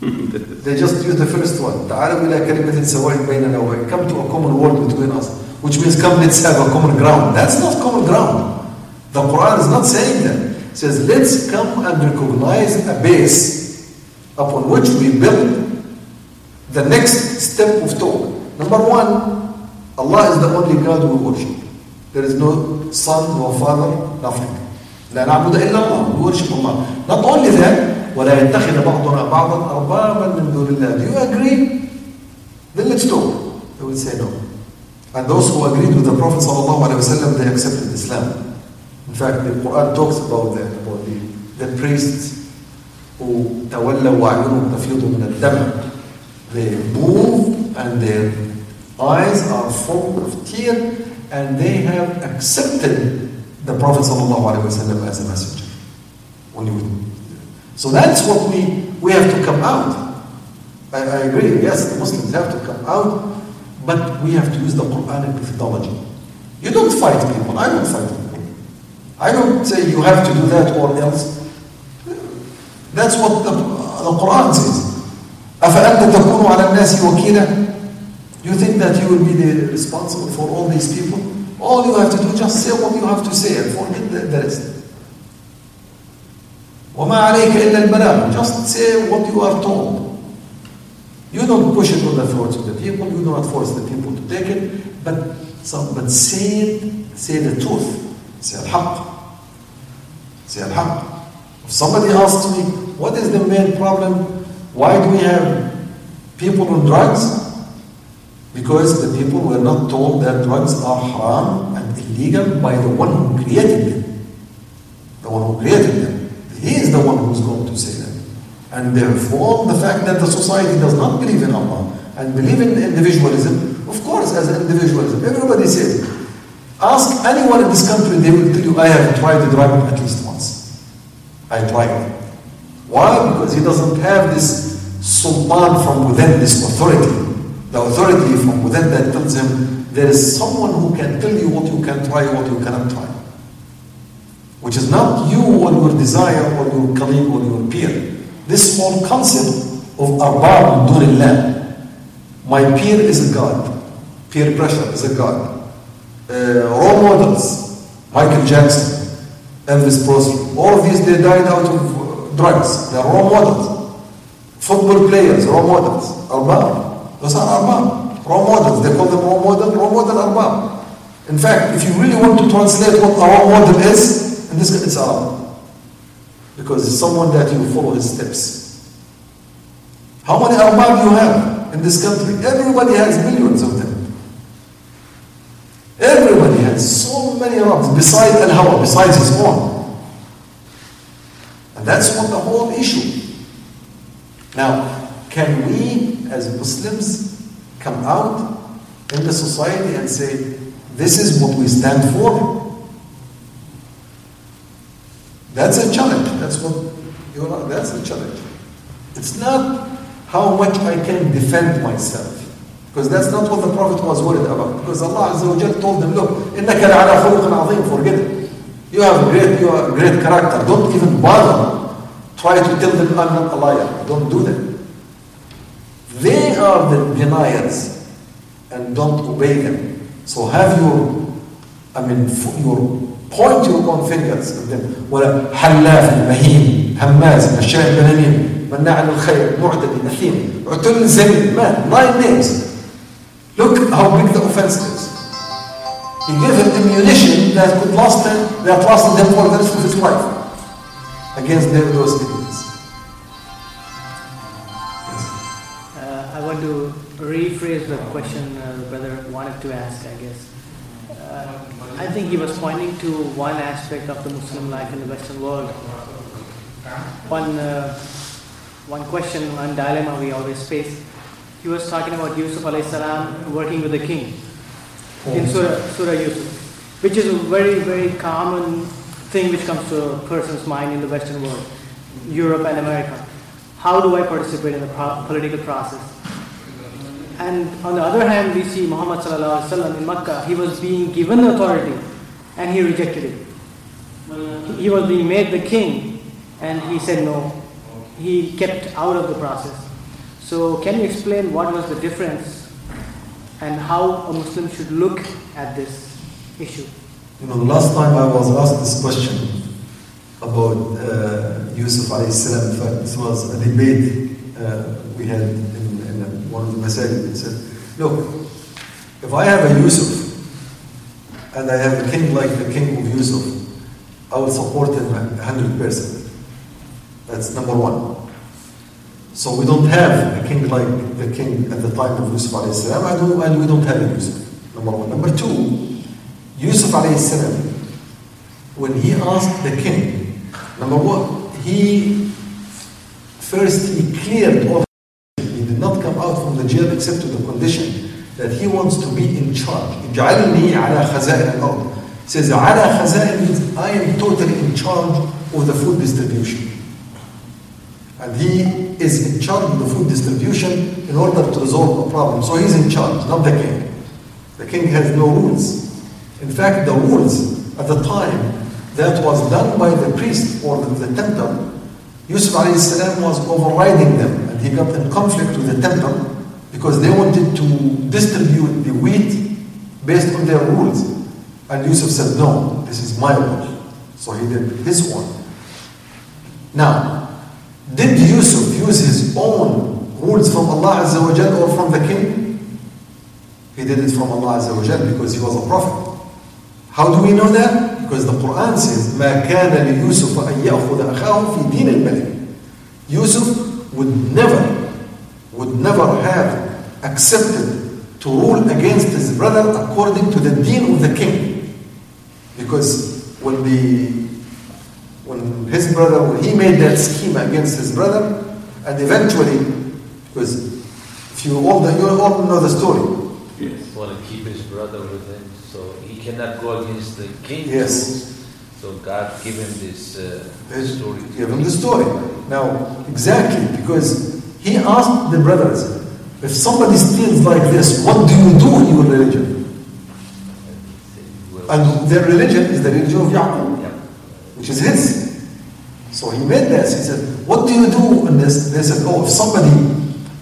They just use the first one. تعالوا إلى كلمة سواء بيننا وبين Come to a common word between us. Which means come let's have a common ground. That's not common ground. The Quran is not saying that. It says let's come and recognize a base upon which we build the next step of talk. Number one, Allah is the only God we worship. There is no son, no father, nothing. لا نعبد إلا الله. We worship Allah. Not only that, ولا يتخذ بعضنا بعضا أربابا من دون الله. Do you agree? Then let's talk. They will say no. And those who agreed with the Prophet ﷺ, they accepted Islam. In fact, the Quran talks about that, about the, the priests who تولوا وأعينهم تفيض من الدم. they move and their eyes are full of tears and they have accepted the Prophet ﷺ as a messenger. So that's what we, we have to come out. I, I agree, yes, the Muslims have to come out, but we have to use the Quranic methodology. You don't fight people, I don't fight people. I don't say you have to do that or else. That's what the, the Quran says. أفأنت تكون على الناس وكيلا You think that you will be the responsible for all these people? All you have to do, just say what you have to say and forget the, the rest. وما عليك إلا البلاغ. Just say what you are told. You don't push it on the throats of the people. You do not force the people to take it. But some, but say it. Say the truth. Say الحق. Say الحق. If somebody asks me, what is the main problem? Why do we have people on drugs? Because the people were not told that drugs are haram and illegal by the one who created them. The one who created them. He is the one who's going to say that. And therefore, the fact that the society does not believe in Allah and believe in individualism, of course, as individualism, everybody says, ask anyone in this country, they will tell you, I have tried the drug at least once. I tried. Why? Because he doesn't have this sultan from within, this authority. The authority from within that tells him there is someone who can tell you what you can try, what you cannot try. Which is not you or your desire or your colleague or your peer. This whole concept of arbab dunillah. My peer is a god. Peer pressure is a god. Uh, role models, Michael Jackson, Elvis Presley, all of these they died out of drugs. They're role models. Football players, role models, arbab. Those are arbab, role models. They call them role model, role model arbab. In fact, if you really want to translate what a role model is, in this case it's arbab. Because it's someone that you follow his steps. How many arbab you have in this country? Everybody has millions of them. Everybody has so many arbabs besides Al-Hawa, besides his own. And that's what the whole issue. Now, can we as Muslims come out in the society and say, this is what we stand for? That's a challenge. That's what you know, that's a challenge. It's not how much I can defend myself. Because that's not what the Prophet was worried about. Because Allah Azza wa Jal told them, look, إِنَّكَ لَعَلَى خُلُقٍ عَظِيمٍ Forget it. You have great, you have great character. Don't even bother. Try to tell them I'm not a liar. Don't do that. They are the deniers and don't obey them. So have your, I mean, f- your point your own fingers at them. ولا حلاف مهين هماز مشاء بنميم مناع للخير معتدي أثيم عتل زميل man nine names look how big the offense is he gave him ammunition that could last him that lasted him for the rest of his life against them, those enemies Uh, I want to rephrase the question uh, the brother wanted to ask, I guess. Uh, I think he was pointing to one aspect of the Muslim life in the Western world. One, uh, one question, one dilemma we always face. He was talking about Yusuf alayhi salam working with the king in Surah, Surah Yusuf, which is a very, very common thing which comes to a person's mind in the Western world, Europe and America. How do I participate in the pro- political process? And on the other hand, we see Muhammad sallallahu alaihi wasallam in Makkah. He was being given authority, and he rejected it. He was being made the king, and he said no. He kept out of the process. So, can you explain what was the difference, and how a Muslim should look at this issue? You know, last time I was asked this question about uh, Yusuf alayhi salam, in fact, this was a debate uh, we had in, in one of the masajid. He said, look, if I have a Yusuf and I have a king like the king of Yusuf, I will support him 100%. That's number one. So we don't have a king like the king at the time of Yusuf alayhi salam, and we- and we don't have a Yusuf. Number one. Number two, Yusuf alayhi salam, when he asked the king, number one, he first he cleared all. He did not come out from the jail except to the condition that he wants to be in charge. اجعلني على خزائن الأرض. He says على خزائن means I am totally in charge of the food distribution. And he is in charge of the food distribution in order to resolve a problem. So he's in charge, not the king. The king has no rules. In fact, the rules at the time that was done by the priest or the, the temple, Yusuf salam was overriding them and he got in conflict with the temple because they wanted to distribute the wheat based on their rules. And Yusuf said, no, this is my rule. So he did his one. Now, did Yusuf use his own rules from Allah Azza wa Jal or from the king? He did it from Allah Azza wa Jal because he was a prophet. How do we know that? Because the Quran says, ما كان ليوسف أن يأخذ أخاه في دين الملك. Yusuf would never, would never have accepted to rule against his brother according to the deen of the king. Because when the when his brother, when he made that scheme against his brother, and eventually, because if you all, the, you all know the story, Yes. Want to keep his brother with him, so he cannot go against the king. Yes. So God gave him this uh, His- story. Give him the story. Now, exactly, because he asked the brothers, if somebody steals like this, what do you do in your religion? And their religion is the religion of Yaqub, yeah which is his. So he made this. He said, what do you do in this? They said, oh, if somebody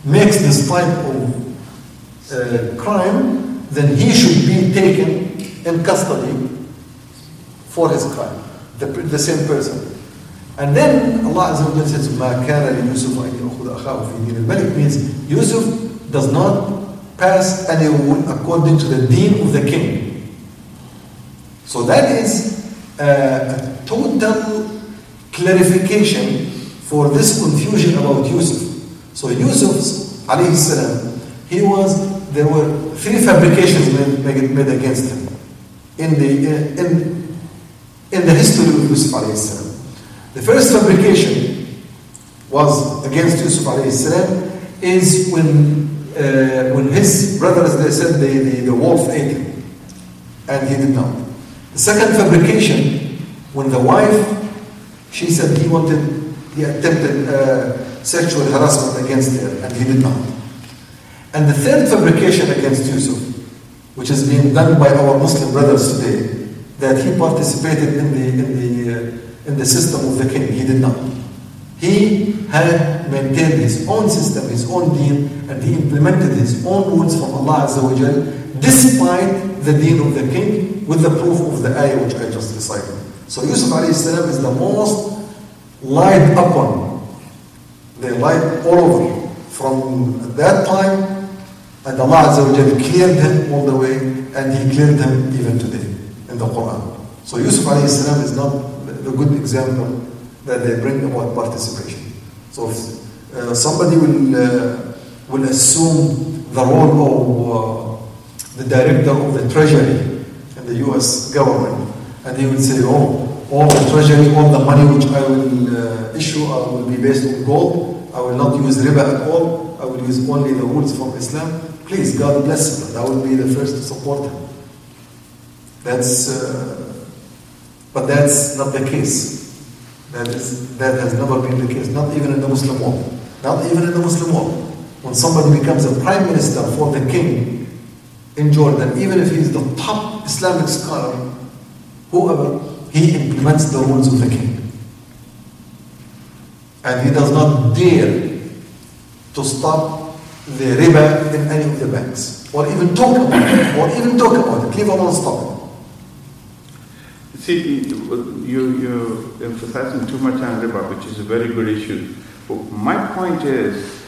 makes this type of uh, crime, then he should be taken in custody for his crime, the, the same person. And then Allah Azza wa Jalla says, ما كان ليوسف أن يأخذ أخاه في دين الملك means Yusuf does not pass any rule according to the deen of the king. So that is uh, a total clarification for this confusion about Yusuf. So Yusuf, alayhi salam, he was, there were three fabrications made, made, against him in the, in, in the history of Yusuf alayhi salam. The first fabrication was against Yusuf alayhi salam is when, uh, when his brothers, they said the, the, the wolf ate him and he did not. The second fabrication, when the wife, she said he wanted, he attempted uh, sexual harassment against her, and he did not. And the third fabrication against Yusuf, which is being done by our Muslim brothers today, that he participated in the, in the, uh, in the system of the king. He did not. He had maintained his own system, his own deen, and he implemented his own rules from Allah Azza wa Jal, despite the deen of the king, with the proof of the ayah which I just recited. So Yusuf salam is the most lied upon. They lied all over. From that time, and Allah Azza cleared him all the way, and he cleared him even today in the Quran. So Yusuf salam is not the good example that they bring about participation. So if uh, somebody will, uh, will assume the role of uh, the director of the treasury in the US government, and he will say, oh, all the treasury, all the money which I will uh, issue I will be based on gold, I will not use riba at all, I will use only the rules from Islam. Please, God bless him. I will be the first to support him. That's, uh, but that's not the case. That, is, that has never been the case, not even in the Muslim world. Not even in the Muslim world. When somebody becomes a prime minister for the king in Jordan, even if he's the top Islamic scholar, whoever, he implements the rules of the king. And he does not dare to stop the riba in any of the banks, or even talk about it, or even talk about it, leave alone stop it. See, you, you're emphasizing too much on riba, which is a very good issue. But my point is,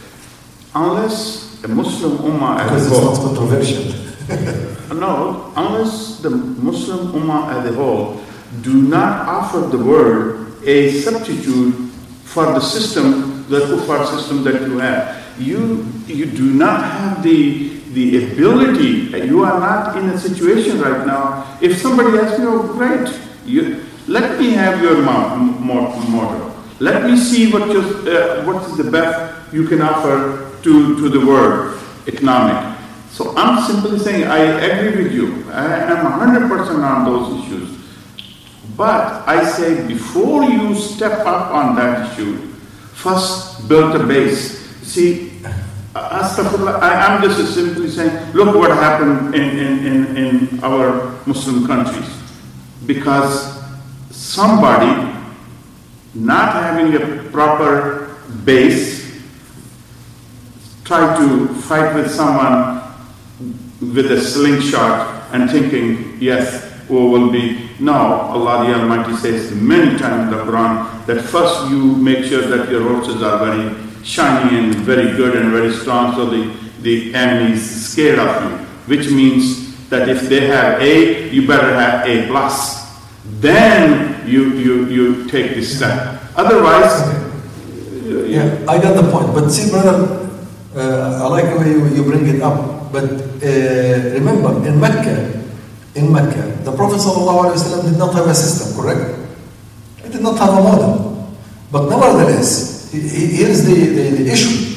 unless a Muslim ummah as Because it's not controversial. no, unless the Muslim ummah as a whole do not offer the world a substitute for the system, the kuffar system that you have, you you do not have the the ability. You are not in a situation right now. If somebody asks you, oh, great, you, let me have your mo- mo- model. Let me see what your, uh, what is the best you can offer to, to the world economic. So I'm simply saying I agree with you. I am 100% on those issues. But I say before you step up on that issue, first build a base. See, I am just simply saying, look what happened in, in, in, in our Muslim countries. Because somebody not having a proper base tried to fight with someone with a slingshot and thinking, yes, war will be. No, Allah the Almighty says many times in the Quran that first you make sure that your horses are very shiny and very good and very strong so the, the enemy is scared of you. Which means that if they have A, you better have A plus. Then you, you, you take this step. Otherwise, Yeah, I got the point. But see, brother, uh, I like the way you, you bring it up But uh, remember, in Mecca, in Mecca, the Prophet ﷺ did not have a system, correct? He did not have a model. But nevertheless, he- he- here's the, the, the issue.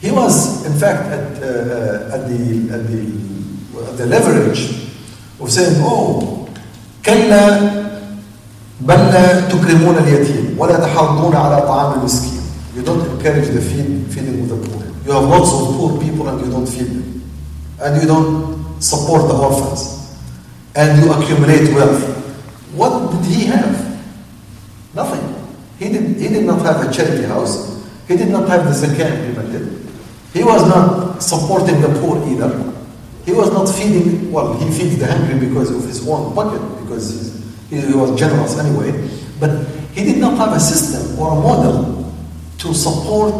He was, in fact, at, uh, uh, at, the, at, the, at the leverage of saying, oh, كلا بل لا تكرمون اليتيم ولا تحاضون على طعام المسكين. You don't encourage the feed, feeding of the poor. You have lots of poor people and you don't feed them. And you don't support the orphans. And you accumulate wealth. What did he have? Nothing. He did, he did not have a charity house. He did not have the zakah implemented. He was not supporting the poor either. He was not feeding, well, he feeds the hungry because of his own pocket, because he was generous anyway. But he did not have a system or a model to support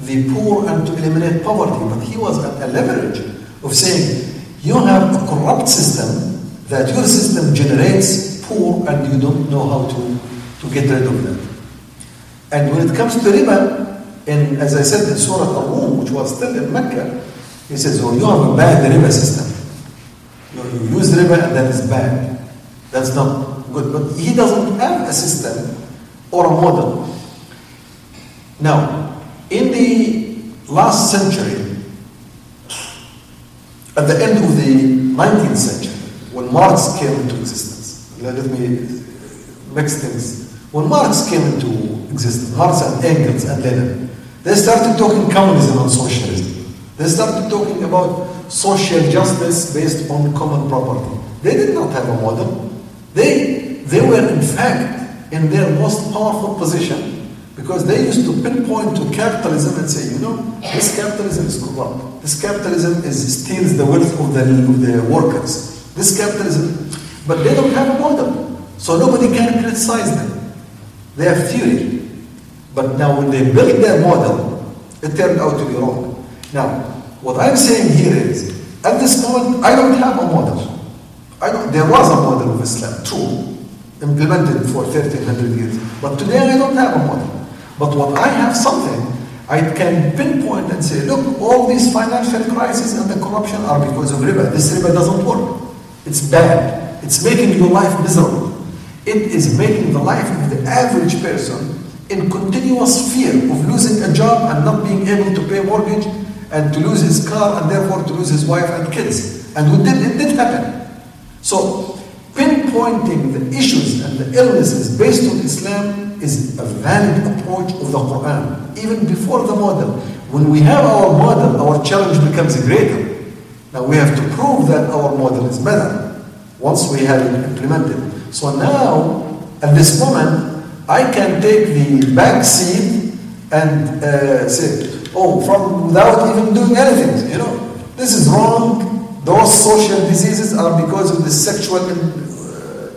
the poor and to eliminate poverty. But he was at a leverage of saying, you have a corrupt system that your system generates poor and you don't know how to, to get rid of them. And when it comes to riba, in, as I said in Surah Al-Rum, which was still in Mecca, he says, oh, you have a bad riba system. You, you use riba and that is bad. That's not good. But he doesn't have a system or a model. Now, in the last century, at the end of the 19th century, when Marx came into existence, let me mix things. When Marx came into existence, Marx and Engels and Lenin, They started talking communism and socialism. They started talking about social justice based on common property. They did not have a model. They, they were in fact in their most powerful position because they used to pinpoint to capitalism and say, you know, this capitalism is corrupt. This capitalism is, steals the wealth of the, of the workers. This capitalism, but they don't have a model. So nobody can criticize them. They have theory. But now when they built their model, it turned out to be wrong. Now, what I'm saying here is, at this moment, I don't have a model. I don't, there was a model of Islam, true, implemented for 1300 years. But today I don't have a model. But when I have something, I can pinpoint and say, look, all these financial crises and the corruption are because of riba. This riba doesn't work. It's bad. It's making your life miserable. It is making the life of the average person in continuous fear of losing a job and not being able to pay mortgage and to lose his car and therefore to lose his wife and kids. And it did, it did happen. So pinpointing the issues and the illnesses based on Islam is a valid approach of the Quran. Even before the model. When we have our model, our challenge becomes greater. Now we have to prove that our model is better once we have it implemented. So now, at this moment, I can take the back seat and uh, say, oh, from without even doing anything, you know, this is wrong. Those social diseases are because of the sexual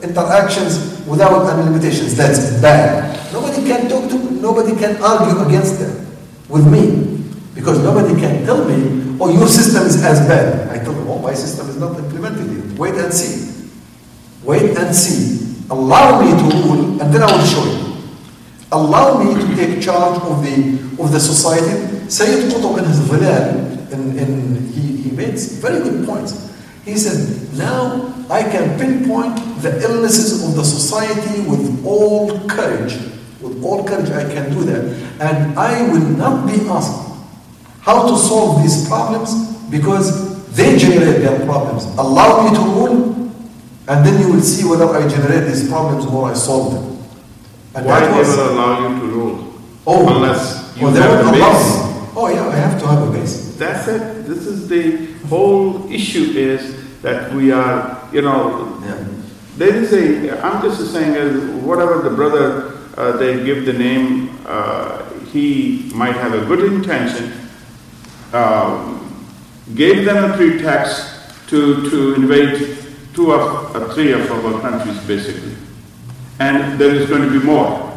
interactions without any limitations. That's bad. Nobody can talk to, nobody can argue against that with me. Because nobody can tell me, oh, your system is as bad. I tell them, oh, my system is not implemented yet. Wait and see. Wait and see. Allow me to rule, and then I will show you. Allow me to take charge of the of the society. Sayyid Qutb in his in, in, he, he made very good points. He said, now I can pinpoint the illnesses of the society with all courage. With all courage I can do that. And I will not be asked how to solve these problems because they generate their problems. Allow me to rule, and then you will see whether I generate these problems or I solve them. And Why that they will allow you to rule? Oh, Unless you they have a base. Oh yeah, I have to have a base. That's it. This is the whole issue is that we are, you know, Yeah. there is a, I'm just saying, uh, whatever the brother, uh, they give the name, uh, he might have a good intention, um, gave them a pretext to, to invade two of, uh, three of our countries basically. And there is going to be more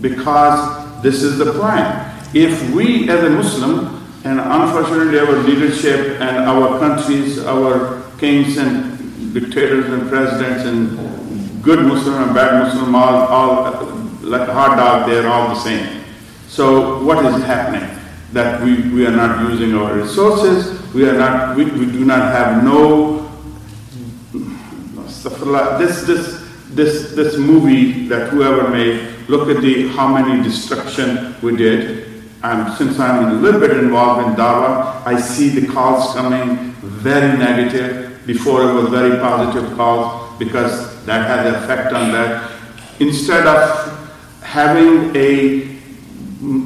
because this is the plan. If we as a Muslim, and unfortunately our leadership and our countries, our kings and dictators and presidents and good Muslim and bad Muslim, all, all like a dog, they're all the same. So what is happening? That we, we are not using our resources, we are not, we, we do not have no. This, this, this, this movie that whoever made, look at the, how many destruction we did. And since I'm a little bit involved in Dawa, I see the calls coming very negative. Before it was very positive calls because that had an effect on that. Instead of having a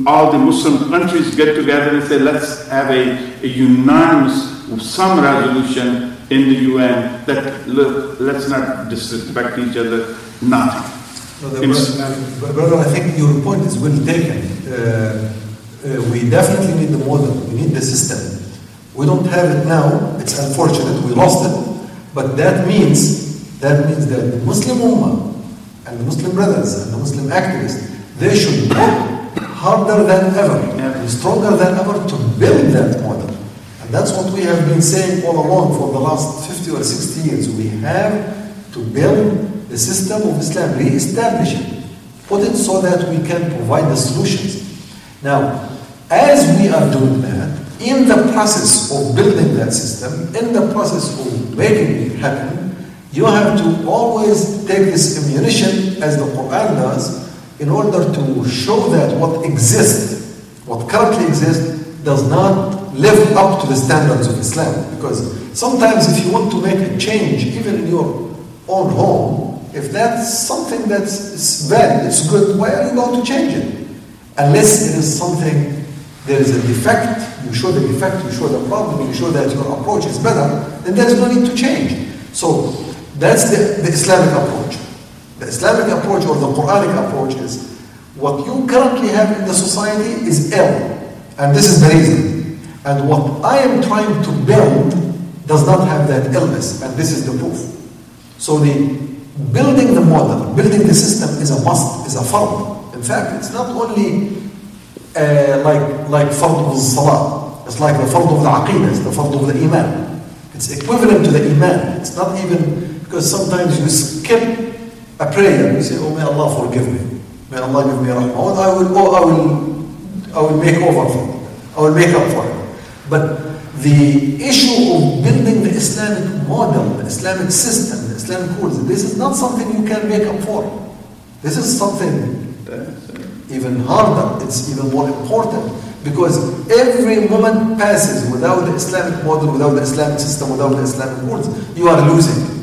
all the Muslim countries get together and say, let's have a, a unanimous, some resolution in the UN that look, let's not disrespect each other, nothing. Brother, brother, brother, I think your point is well taken. Uh, uh, we definitely need the model. We need the system. We don't have it now. It's unfortunate. We lost it. But that means that means that the Muslim Ummah and the Muslim brothers and the Muslim activists they should work harder than ever Yeah. stronger than ever to build that model. And that's what we have been saying all along for the last 50 or 60 years. We have to build the system of Islam, re-establish it, put it so that we can provide the solutions. Now, as we are doing that, in the process of building that system, in the process of making it happen, you have to always take this ammunition, as the Quran does, in order to show that what exists, what currently exists, does not live up to the standards of Islam. Because sometimes, if you want to make a change, even in your own home, if that's something that's bad, it's good, why are you going to change it? Unless it is something there is a defect, you show the effect, you show the problem, you show that your approach is better, then there is no need to change. So that's the, the Islamic approach. The Islamic approach or the Quranic approach is what you currently have in the society is ill, and this is the reason. And what I am trying to build does not have that illness, and this is the proof. So the building the model, building the system is a must, is a fard. In fact, it's not only uh, like like fard of salah. It's like the fard of the aqidah, it's the fard of the iman. It's equivalent to the iman. It's not even because sometimes you skip a prayer, you say, "Oh, may Allah forgive me, may Allah give me rahmah." Oh, I will, oh, I will, I will make over for it. I will make up for it. But the issue of building the Islamic model, the Islamic system, the Islamic rules, this is not something you can make up for. This is something even harder, it's even more important because every moment passes without the Islamic model, without the Islamic system, without the Islamic rules, you are losing.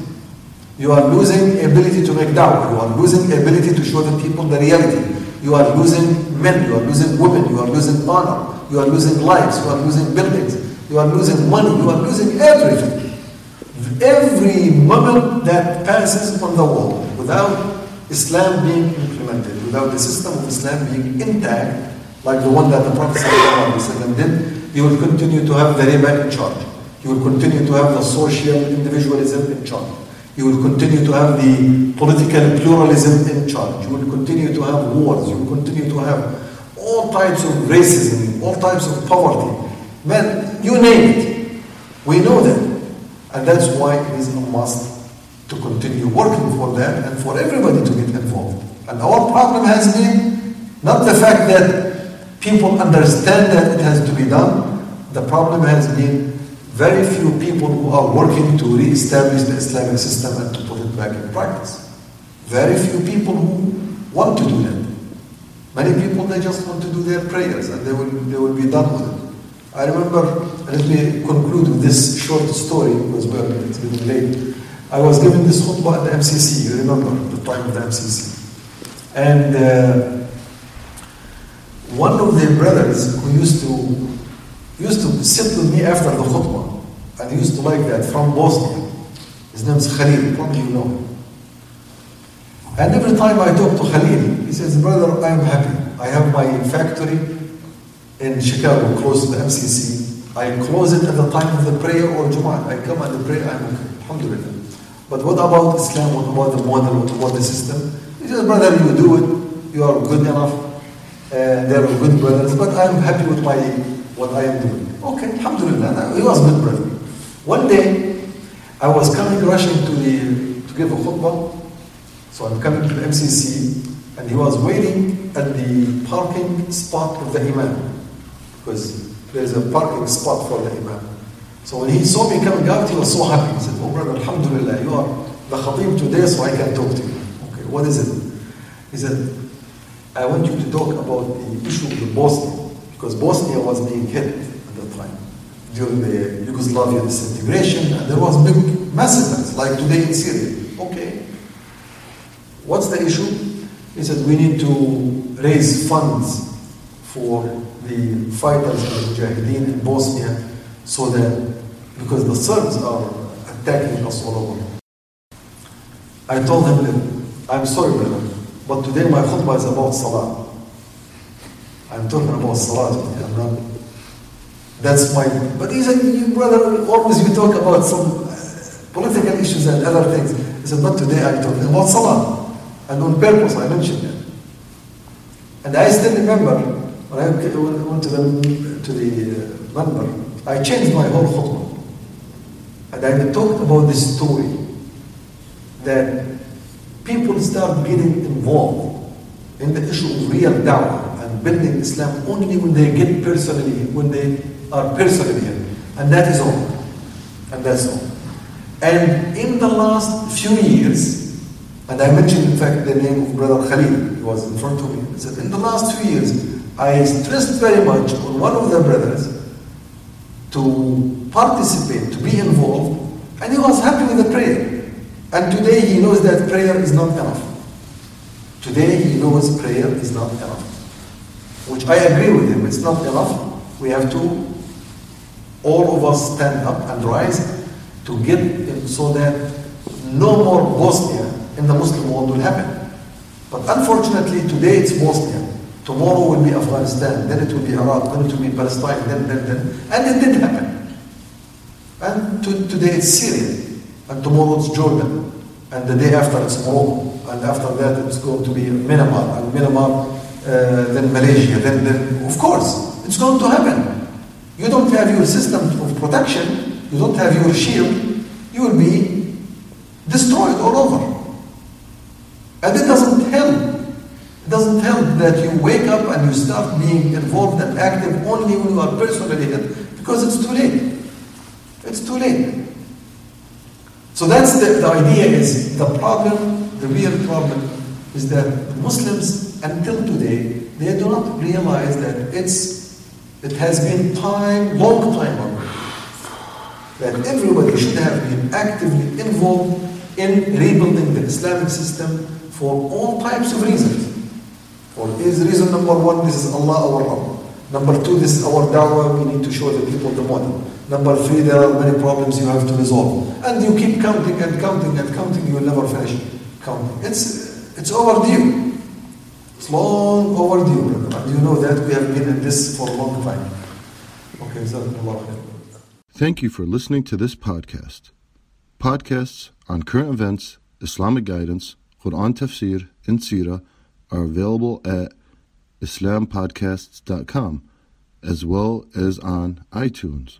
You are losing ability to make da'wah. You are losing ability to show the people the reality. You are losing men, you are losing women, you are losing honor, you are losing lives, you are losing buildings, you are losing money, you are losing everything. Every moment that passes on the world without Islam being implemented, without the system of Islam being intact, like the one that the Prophet did, you will continue to have the riba in charge. You will continue to have the social individualism in charge. You will continue to have the political pluralism in charge. You will continue to have wars. You will continue to have all types of racism, all types of poverty. Man, you name it. We know that. And that's why it is a must to continue working for that and for everybody to get involved. And our problem has been not the fact that people understand that it has to be done, the problem has been very few people who are working to re-establish the Islamic system and to put it back in practice. Very few people who want to do that. Many people, they just want to do their prayers and they will, they will be done with it. I remember, let me conclude with this short story because well, it's getting late. I was given this khutbah at the MCC, you remember the time of the MCC. And uh, one of the brothers who used to used to sit with me after the khutbah, and he used to like that, from Bosnia. His name is Khalil, probably you know him. And every time I talk to Khalil, he says, brother, I am happy. I have my factory in Chicago, close to the MCC. I close it at the time of the prayer or Jumu'ah. I come and pray, I'm okay. Alhamdulillah. But what about Islam? What about the model? What about the system? He says, brother, you do it. You are good enough. And there are good brothers. But I'm happy with my what I am doing. Okay, Alhamdulillah. He was good brother. One day, I was coming rushing to the to give a khutbah. So I'm coming to the MCC, and he was waiting at the parking spot of the imam because there's a parking spot for the imam. So when he saw me coming out, he was so happy. He said, Oh brother, Alhamdulillah, you are the khatib today, so I can talk to you. What is it? He said, I want you to talk about the issue of Bosnia, because Bosnia was being hit at that time during the Yugoslavia disintegration, and there was big massacres, like today in Syria. Okay. What's the issue? He said, we need to raise funds for the fighters of the Mujahideen in Bosnia so that, because the Serbs are attacking us all over. I told him, that, I'm sorry, brother, but today my khutbah is about Salah. I'm talking about Salah today. I'm not, that's my, but he said, you brother, always you talk about some uh, political issues and other things. He said, but today I'm talking about Salah. And on purpose I mentioned it. And I still remember when I went to the, to the uh, minbar, I changed my whole khutbah. And I talked about this story that people start getting involved in the issue of real da'wah and building Islam only when they get personally, when they are personally here. And that is all. And that's all. And in the last few years, and I mentioned in fact the name of Brother Khalil, he was in front of me. He said, in the last few years, I stressed very much on one of the brothers to participate, to be involved, and he was happy with the prayer. And today he knows that prayer is not enough. Today he knows prayer is not enough. Which I agree with him, it's not enough. We have to, all of us stand up and rise to get so that no more Bosnia in the Muslim world will happen. But unfortunately, today it's Bosnia. Tomorrow will be Afghanistan, then it will be Iraq, then it will be Palestine, then, then, then. And it did happen. And to, today it's Syria, and tomorrow it's Jordan, and the day after it's Morocco, and after that it's going to be Myanmar, and Myanmar, uh, then Malaysia, then, then, of course, it's going to happen. You don't have your system of protection, you don't have your shield, you will be destroyed all over. And it doesn't help. It doesn't help that you wake up and you start being involved and active only when you are personally hit, because it's too late. It's too late. So that's the, the idea is the problem, the real problem is that Muslims until today, they do not realize that it's it has been time, long time ago, that everybody should have been actively involved in rebuilding the Islamic system for all types of reasons. For is reason number one, this is Allah our Rabb. Number two, this is our da'wah, we need to show the people the model. Number three, there are many problems you have to resolve. And you keep counting and counting and counting, you will never finish counting. It's, it's overdue. It's long overdue. And you know that we have been in this for a long time. Okay. Thank you for listening to this podcast. Podcasts on current events, Islamic guidance, Quran tafsir, and Sirah are available at islampodcasts.com as well as on iTunes.